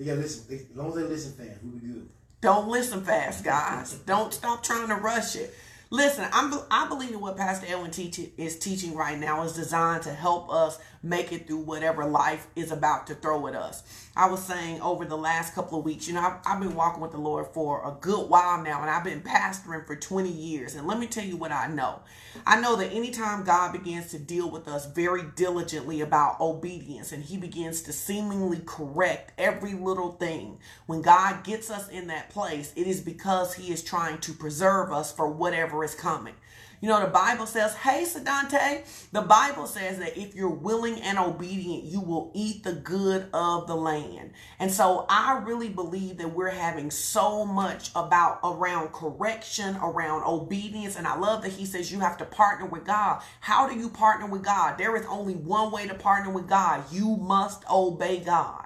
They gotta listen. They, as long as they listen fast, we'll be good. Don't listen fast, guys. Don't stop trying to rush it. Listen, I'm, I believe what Pastor Edwin teach, is teaching right now is designed to help us make it through whatever life is about to throw at us. I was saying over the last couple of weeks, you know, I've, I've been walking with the Lord for a good while now, and I've been pastoring for 20 years. And let me tell you what I know. I know that anytime God begins to deal with us very diligently about obedience and He begins to seemingly correct every little thing, when God gets us in that place, it is because He is trying to preserve us for whatever is coming. You know, the Bible says, hey, Sedante, the Bible says that if you're willing and obedient, you will eat the good of the land. And so I really believe that we're having so much about around correction, around obedience. And I love that he says you have to partner with God. How do you partner with God? There is only one way to partner with God. You must obey God.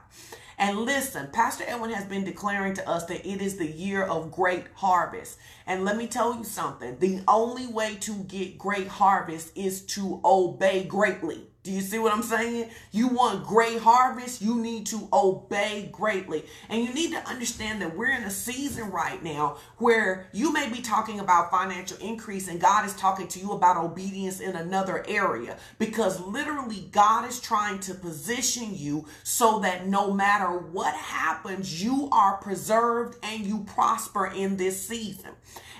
And listen, Pastor Edwin has been declaring to us that it is the year of great harvest. And let me tell you something the only way to get great harvest is to obey greatly. Do you see what I'm saying? You want great harvest, you need to obey greatly. And you need to understand that we're in a season right now where you may be talking about financial increase and God is talking to you about obedience in another area because literally God is trying to position you so that no matter what happens, you are preserved and you prosper in this season.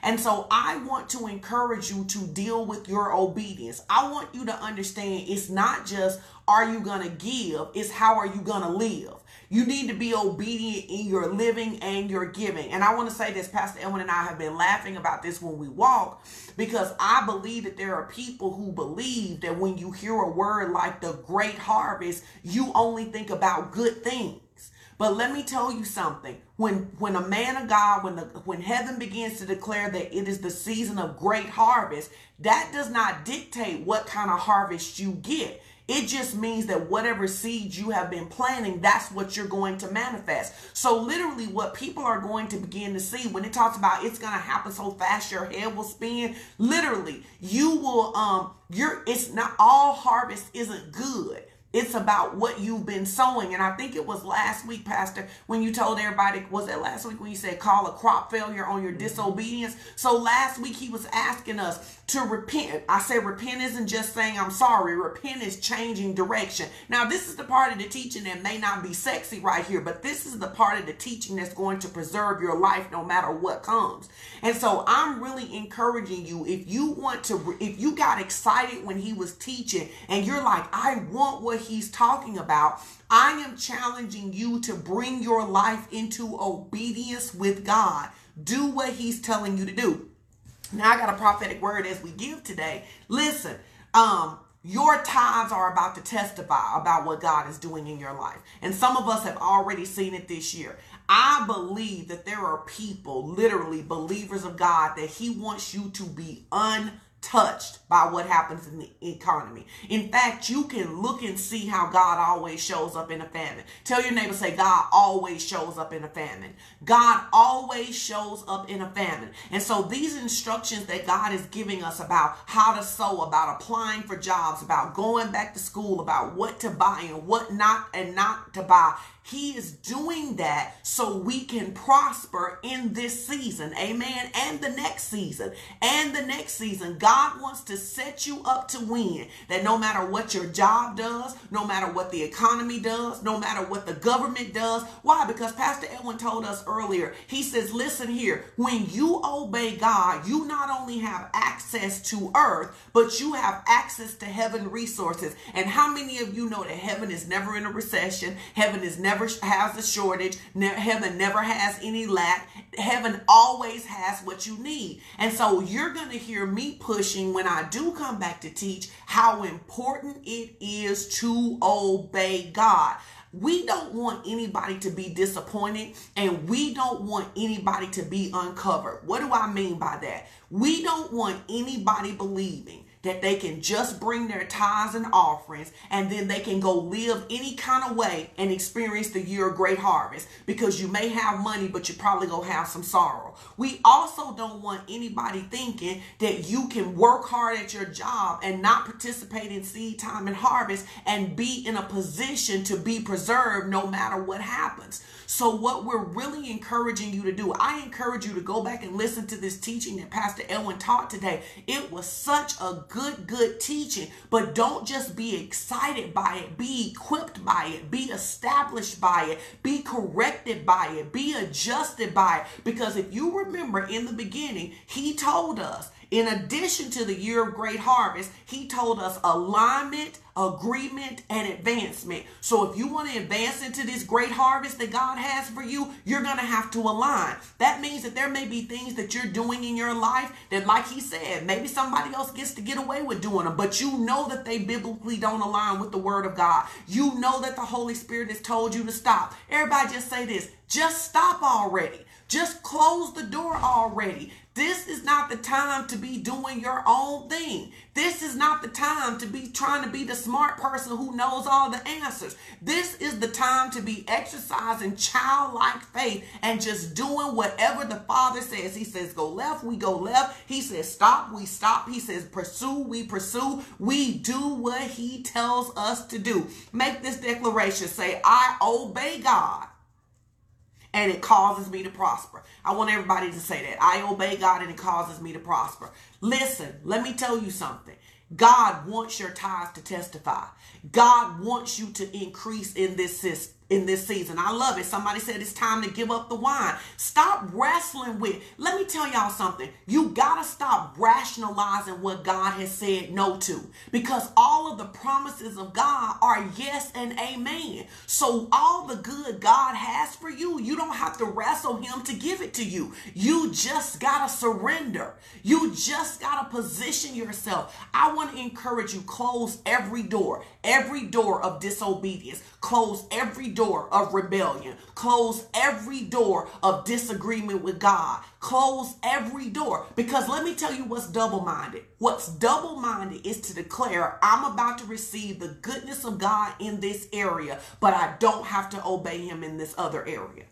And so I want to encourage you to deal with your obedience. I want you to understand it's not just are you going to give, it's how are you going to live. You need to be obedient in your living and your giving. And I want to say this, Pastor Edwin and I have been laughing about this when we walk because I believe that there are people who believe that when you hear a word like the great harvest, you only think about good things. But let me tell you something. When when a man of God, when the when heaven begins to declare that it is the season of great harvest, that does not dictate what kind of harvest you get. It just means that whatever seeds you have been planting, that's what you're going to manifest. So literally what people are going to begin to see when it talks about it's going to happen so fast your head will spin, literally, you will um you're it's not all harvest isn't good. It's about what you've been sowing. And I think it was last week, Pastor, when you told everybody, was it last week when you said call a crop failure on your mm-hmm. disobedience? So last week he was asking us to repent. I say repent isn't just saying I'm sorry. Repent is changing direction. Now, this is the part of the teaching that may not be sexy right here, but this is the part of the teaching that's going to preserve your life no matter what comes. And so I'm really encouraging you if you want to, if you got excited when he was teaching and you're like, I want what he's talking about, I am challenging you to bring your life into obedience with God. Do what he's telling you to do. Now I got a prophetic word as we give today. Listen, um, your tithes are about to testify about what God is doing in your life. And some of us have already seen it this year. I believe that there are people, literally believers of God, that He wants you to be un touched by what happens in the economy. In fact, you can look and see how God always shows up in a famine. Tell your neighbor, say, God always shows up in a famine. God always shows up in a famine. And so these instructions that God is giving us about how to sow, about applying for jobs, about going back to school, about what to buy and what not and not to buy, he is doing that so we can prosper in this season. Amen. And the next season. And the next season. God wants to set you up to win. That no matter what your job does, no matter what the economy does, no matter what the government does. Why? Because Pastor Edwin told us earlier, he says, listen here, when you obey God, you not only have access to earth, but you have access to heaven resources. And how many of you know that heaven is never in a recession? Heaven is never has a shortage. heaven never has any lack. Heaven always has what you need. And so you're going to hear me pushing when I do come back to teach how important it is to obey God. We don't want anybody to be disappointed and we don't want anybody to be uncovered. What do I mean by that? We don't want anybody believing that they can just bring their tithes and offerings and then they can go live any kind of way and experience the year of great harvest because you may have money, but you probably gonna have some sorrow. We also don't want anybody thinking that you can work hard at your job and not participate in seed time and harvest and be in a position to be preserved no matter what happens. So, what we're really encouraging you to do, I encourage you to go back and listen to this teaching that Pastor Elwin taught today. It was such a good, good teaching, but don't just be excited by it, be equipped by it, be established by it, be corrected by it, be adjusted by it. Because if you remember in the beginning, he told us in addition to the year of great harvest, he told us alignment, agreement, and advancement. So if you want to advance into this great harvest that God has for you, you're going to have to align. That means that there may be things that you're doing in your life that, like he said, maybe somebody else gets to get away with doing them, but you know that they biblically don't align with the word of God. You know that the Holy Spirit has told you to stop. Everybody just say this just stop already. Just close the door already. This is not the time to be doing your own thing. This is not the time to be trying to be the smart person who knows all the answers. This is the time to be exercising childlike faith and just doing whatever the Father says. He says, go left, we go left. He says, stop, we stop. He says, pursue, we pursue. We do what He tells us to do. Make this declaration say, I obey God and it causes me to prosper. I want everybody to say that. I obey God and it causes me to prosper. Listen, let me tell you something. God wants your tithes to testify. God wants you to increase in this system in this season. I love it. Somebody said it's time to give up the wine. Stop wrestling with. Let me tell y'all something. You got to stop rationalizing what God has said no to because all of the promises of God are yes and amen. So all the good God has for you, you don't have to wrestle him to give it to you. You just got to surrender. You just got to position yourself. I want to encourage you close every door, every door of disobedience. Close every door of rebellion. Close every door of disagreement with God. Close every door. Because let me tell you what's double minded. What's double minded is to declare, I'm about to receive the goodness of God in this area, but I don't have to obey Him in this other area.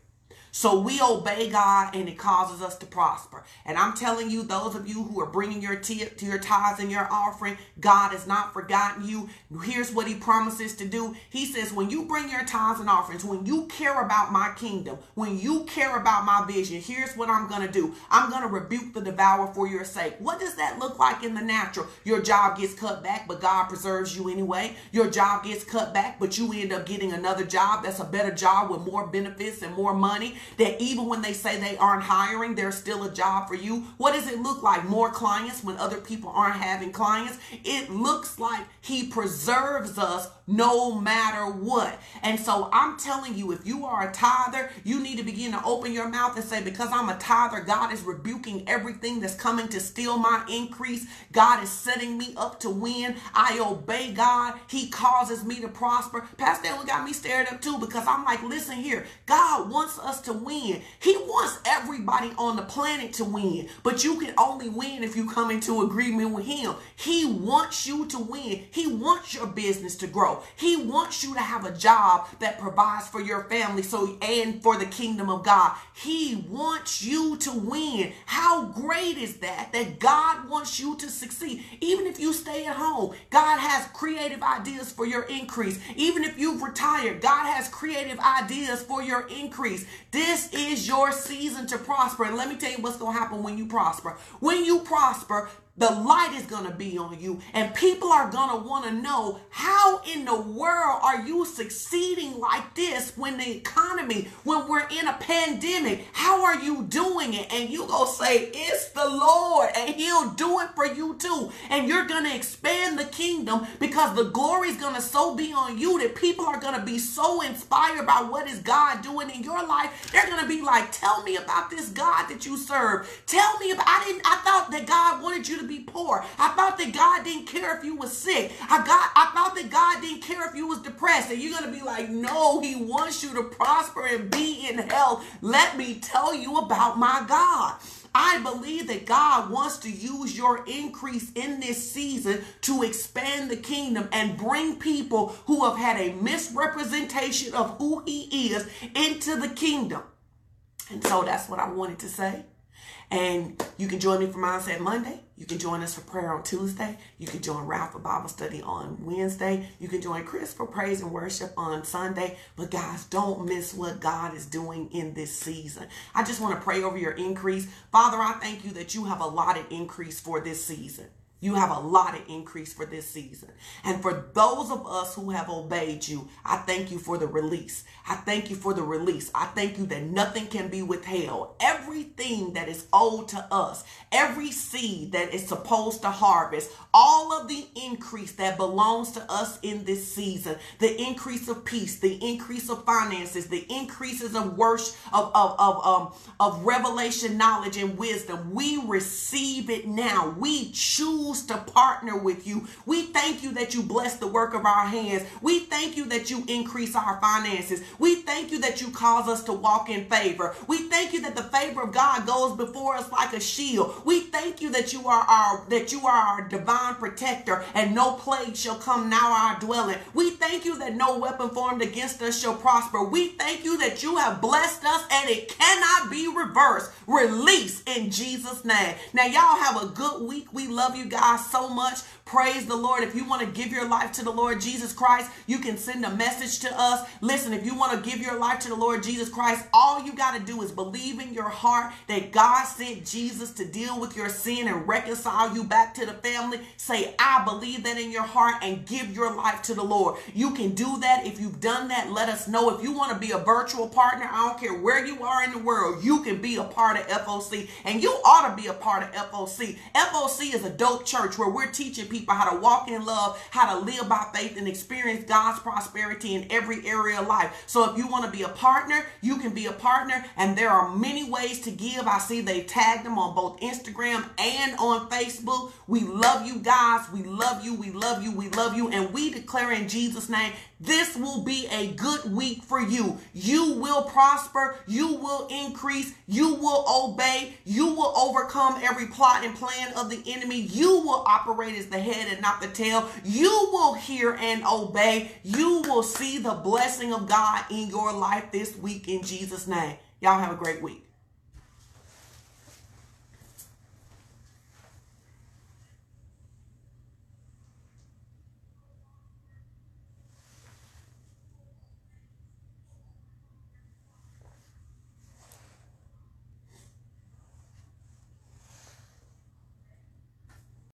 So we obey God and it causes us to prosper. And I'm telling you, those of you who are bringing your to your tithes and your offering, God has not forgotten you. Here's what he promises to do. He says, when you bring your tithes and offerings, when you care about my kingdom, when you care about my vision, here's what I'm going to do. I'm going to rebuke the devourer for your sake. What does that look like in the natural? Your job gets cut back, but God preserves you anyway. Your job gets cut back, but you end up getting another job that's a better job with more benefits and more money that even when they say they aren't hiring, there's still a job for you. What does it look like? More clients when other people aren't having clients? It looks like he preserves us no matter what. And so I'm telling you, if you are a tither, you need to begin to open your mouth and say, because I'm a tither, God is rebuking everything that's coming to steal my increase. God is setting me up to win. I obey God. He causes me to prosper. Pastor Ellen got me stared up too because I'm like, listen here, God wants us to win. He wants everybody on the planet to win, but you can only win if you come into agreement with Him. He wants you to win. He wants your business to grow. He wants you to have a job that provides for your family so and for the kingdom of God. He wants you to win. How great is that that God wants you to succeed. Even if you stay at home, God has creative ideas for your increase. Even if you've retired, God has creative ideas for your increase. This is your season to prosper. And let me tell you what's going to happen when you prosper. When you prosper, the light is going to be on you and people are going to want to know how in the world are you succeeding like this when the economy when we're in a pandemic? How are you doing it? And you go say it's the lord and he'll do it for you too. And you're going to expand the kingdom because the glory is going to so be on you that people are going to be so inspired by what is god doing in your life. They're going to be like tell me about this god that you serve. Tell me about i didn't i thought that god wanted you to be poor. I thought that God didn't care if you was sick. I got I thought that God didn't care if you was depressed. And you're gonna be like, no, he wants you to prosper and be in health. Let me tell you about my God. I believe that God wants to use your increase in this season to expand the kingdom and bring people who have had a misrepresentation of who He is into the kingdom. And so that's what I wanted to say. And you can join me for Mindset Monday. You can join us for prayer on Tuesday. You can join Ralph for Bible study on Wednesday. You can join Chris for praise and worship on Sunday. But guys, don't miss what God is doing in this season. I just want to pray over your increase. Father, I thank you that you have allotted increase for this season. You have a lot of increase for this season. And for those of us who have obeyed you, I thank you for the release. I thank you for the release. I thank you that nothing can be withheld. Everything that is owed to us, every seed that is supposed to harvest, all of the increase that belongs to us in this season, the increase of peace, the increase of finances, the increases of worship, of, of, of, um, of revelation, knowledge, and wisdom, we receive it now. We choose choose to partner with you. We thank you that you bless the work of our hands. We thank you that you increase our finances. We thank you that you cause us to walk in favor. We thank you that the favor of God goes before us like a shield. We thank you that you are our that you are our divine protector and no plague shall come now our dwelling. We thank you that no weapon formed against us shall prosper. We thank you that you have blessed us and it cannot be reversed. Release in Jesus name. Now y'all have a good week. We love you guys so much. Praise the Lord. If you want to give your life to the Lord Jesus Christ, you can send a message to us. Listen, if you want to give your life to the Lord Jesus Christ, all you got to do is believe in your heart that God sent Jesus to deal with your sin and reconcile you back to the family. Say, I believe that in your heart and give your life to the Lord. You can do that. If you've done that, let us know. If you want to be a virtual partner, I don't care where you are in the world, you can be a part of FOC and you ought to be a part of FOC. FOC is a dope church where we're teaching how to walk in love, how to live by faith, and experience God's prosperity in every area of life. So if you want to be a partner, you can be a partner, and there are many ways to give. I see they tagged them on both Instagram and on Facebook. We love you guys. We love you. We love you. We love you. And we declare in Jesus' name this will be a good week for you. You will prosper. You will increase. You will obey. You will overcome every plot and plan of the enemy. You will operate as the head and not the tail. You will hear and obey. You will see the blessing of God in your life this week in Jesus' name. Y'all have a great week.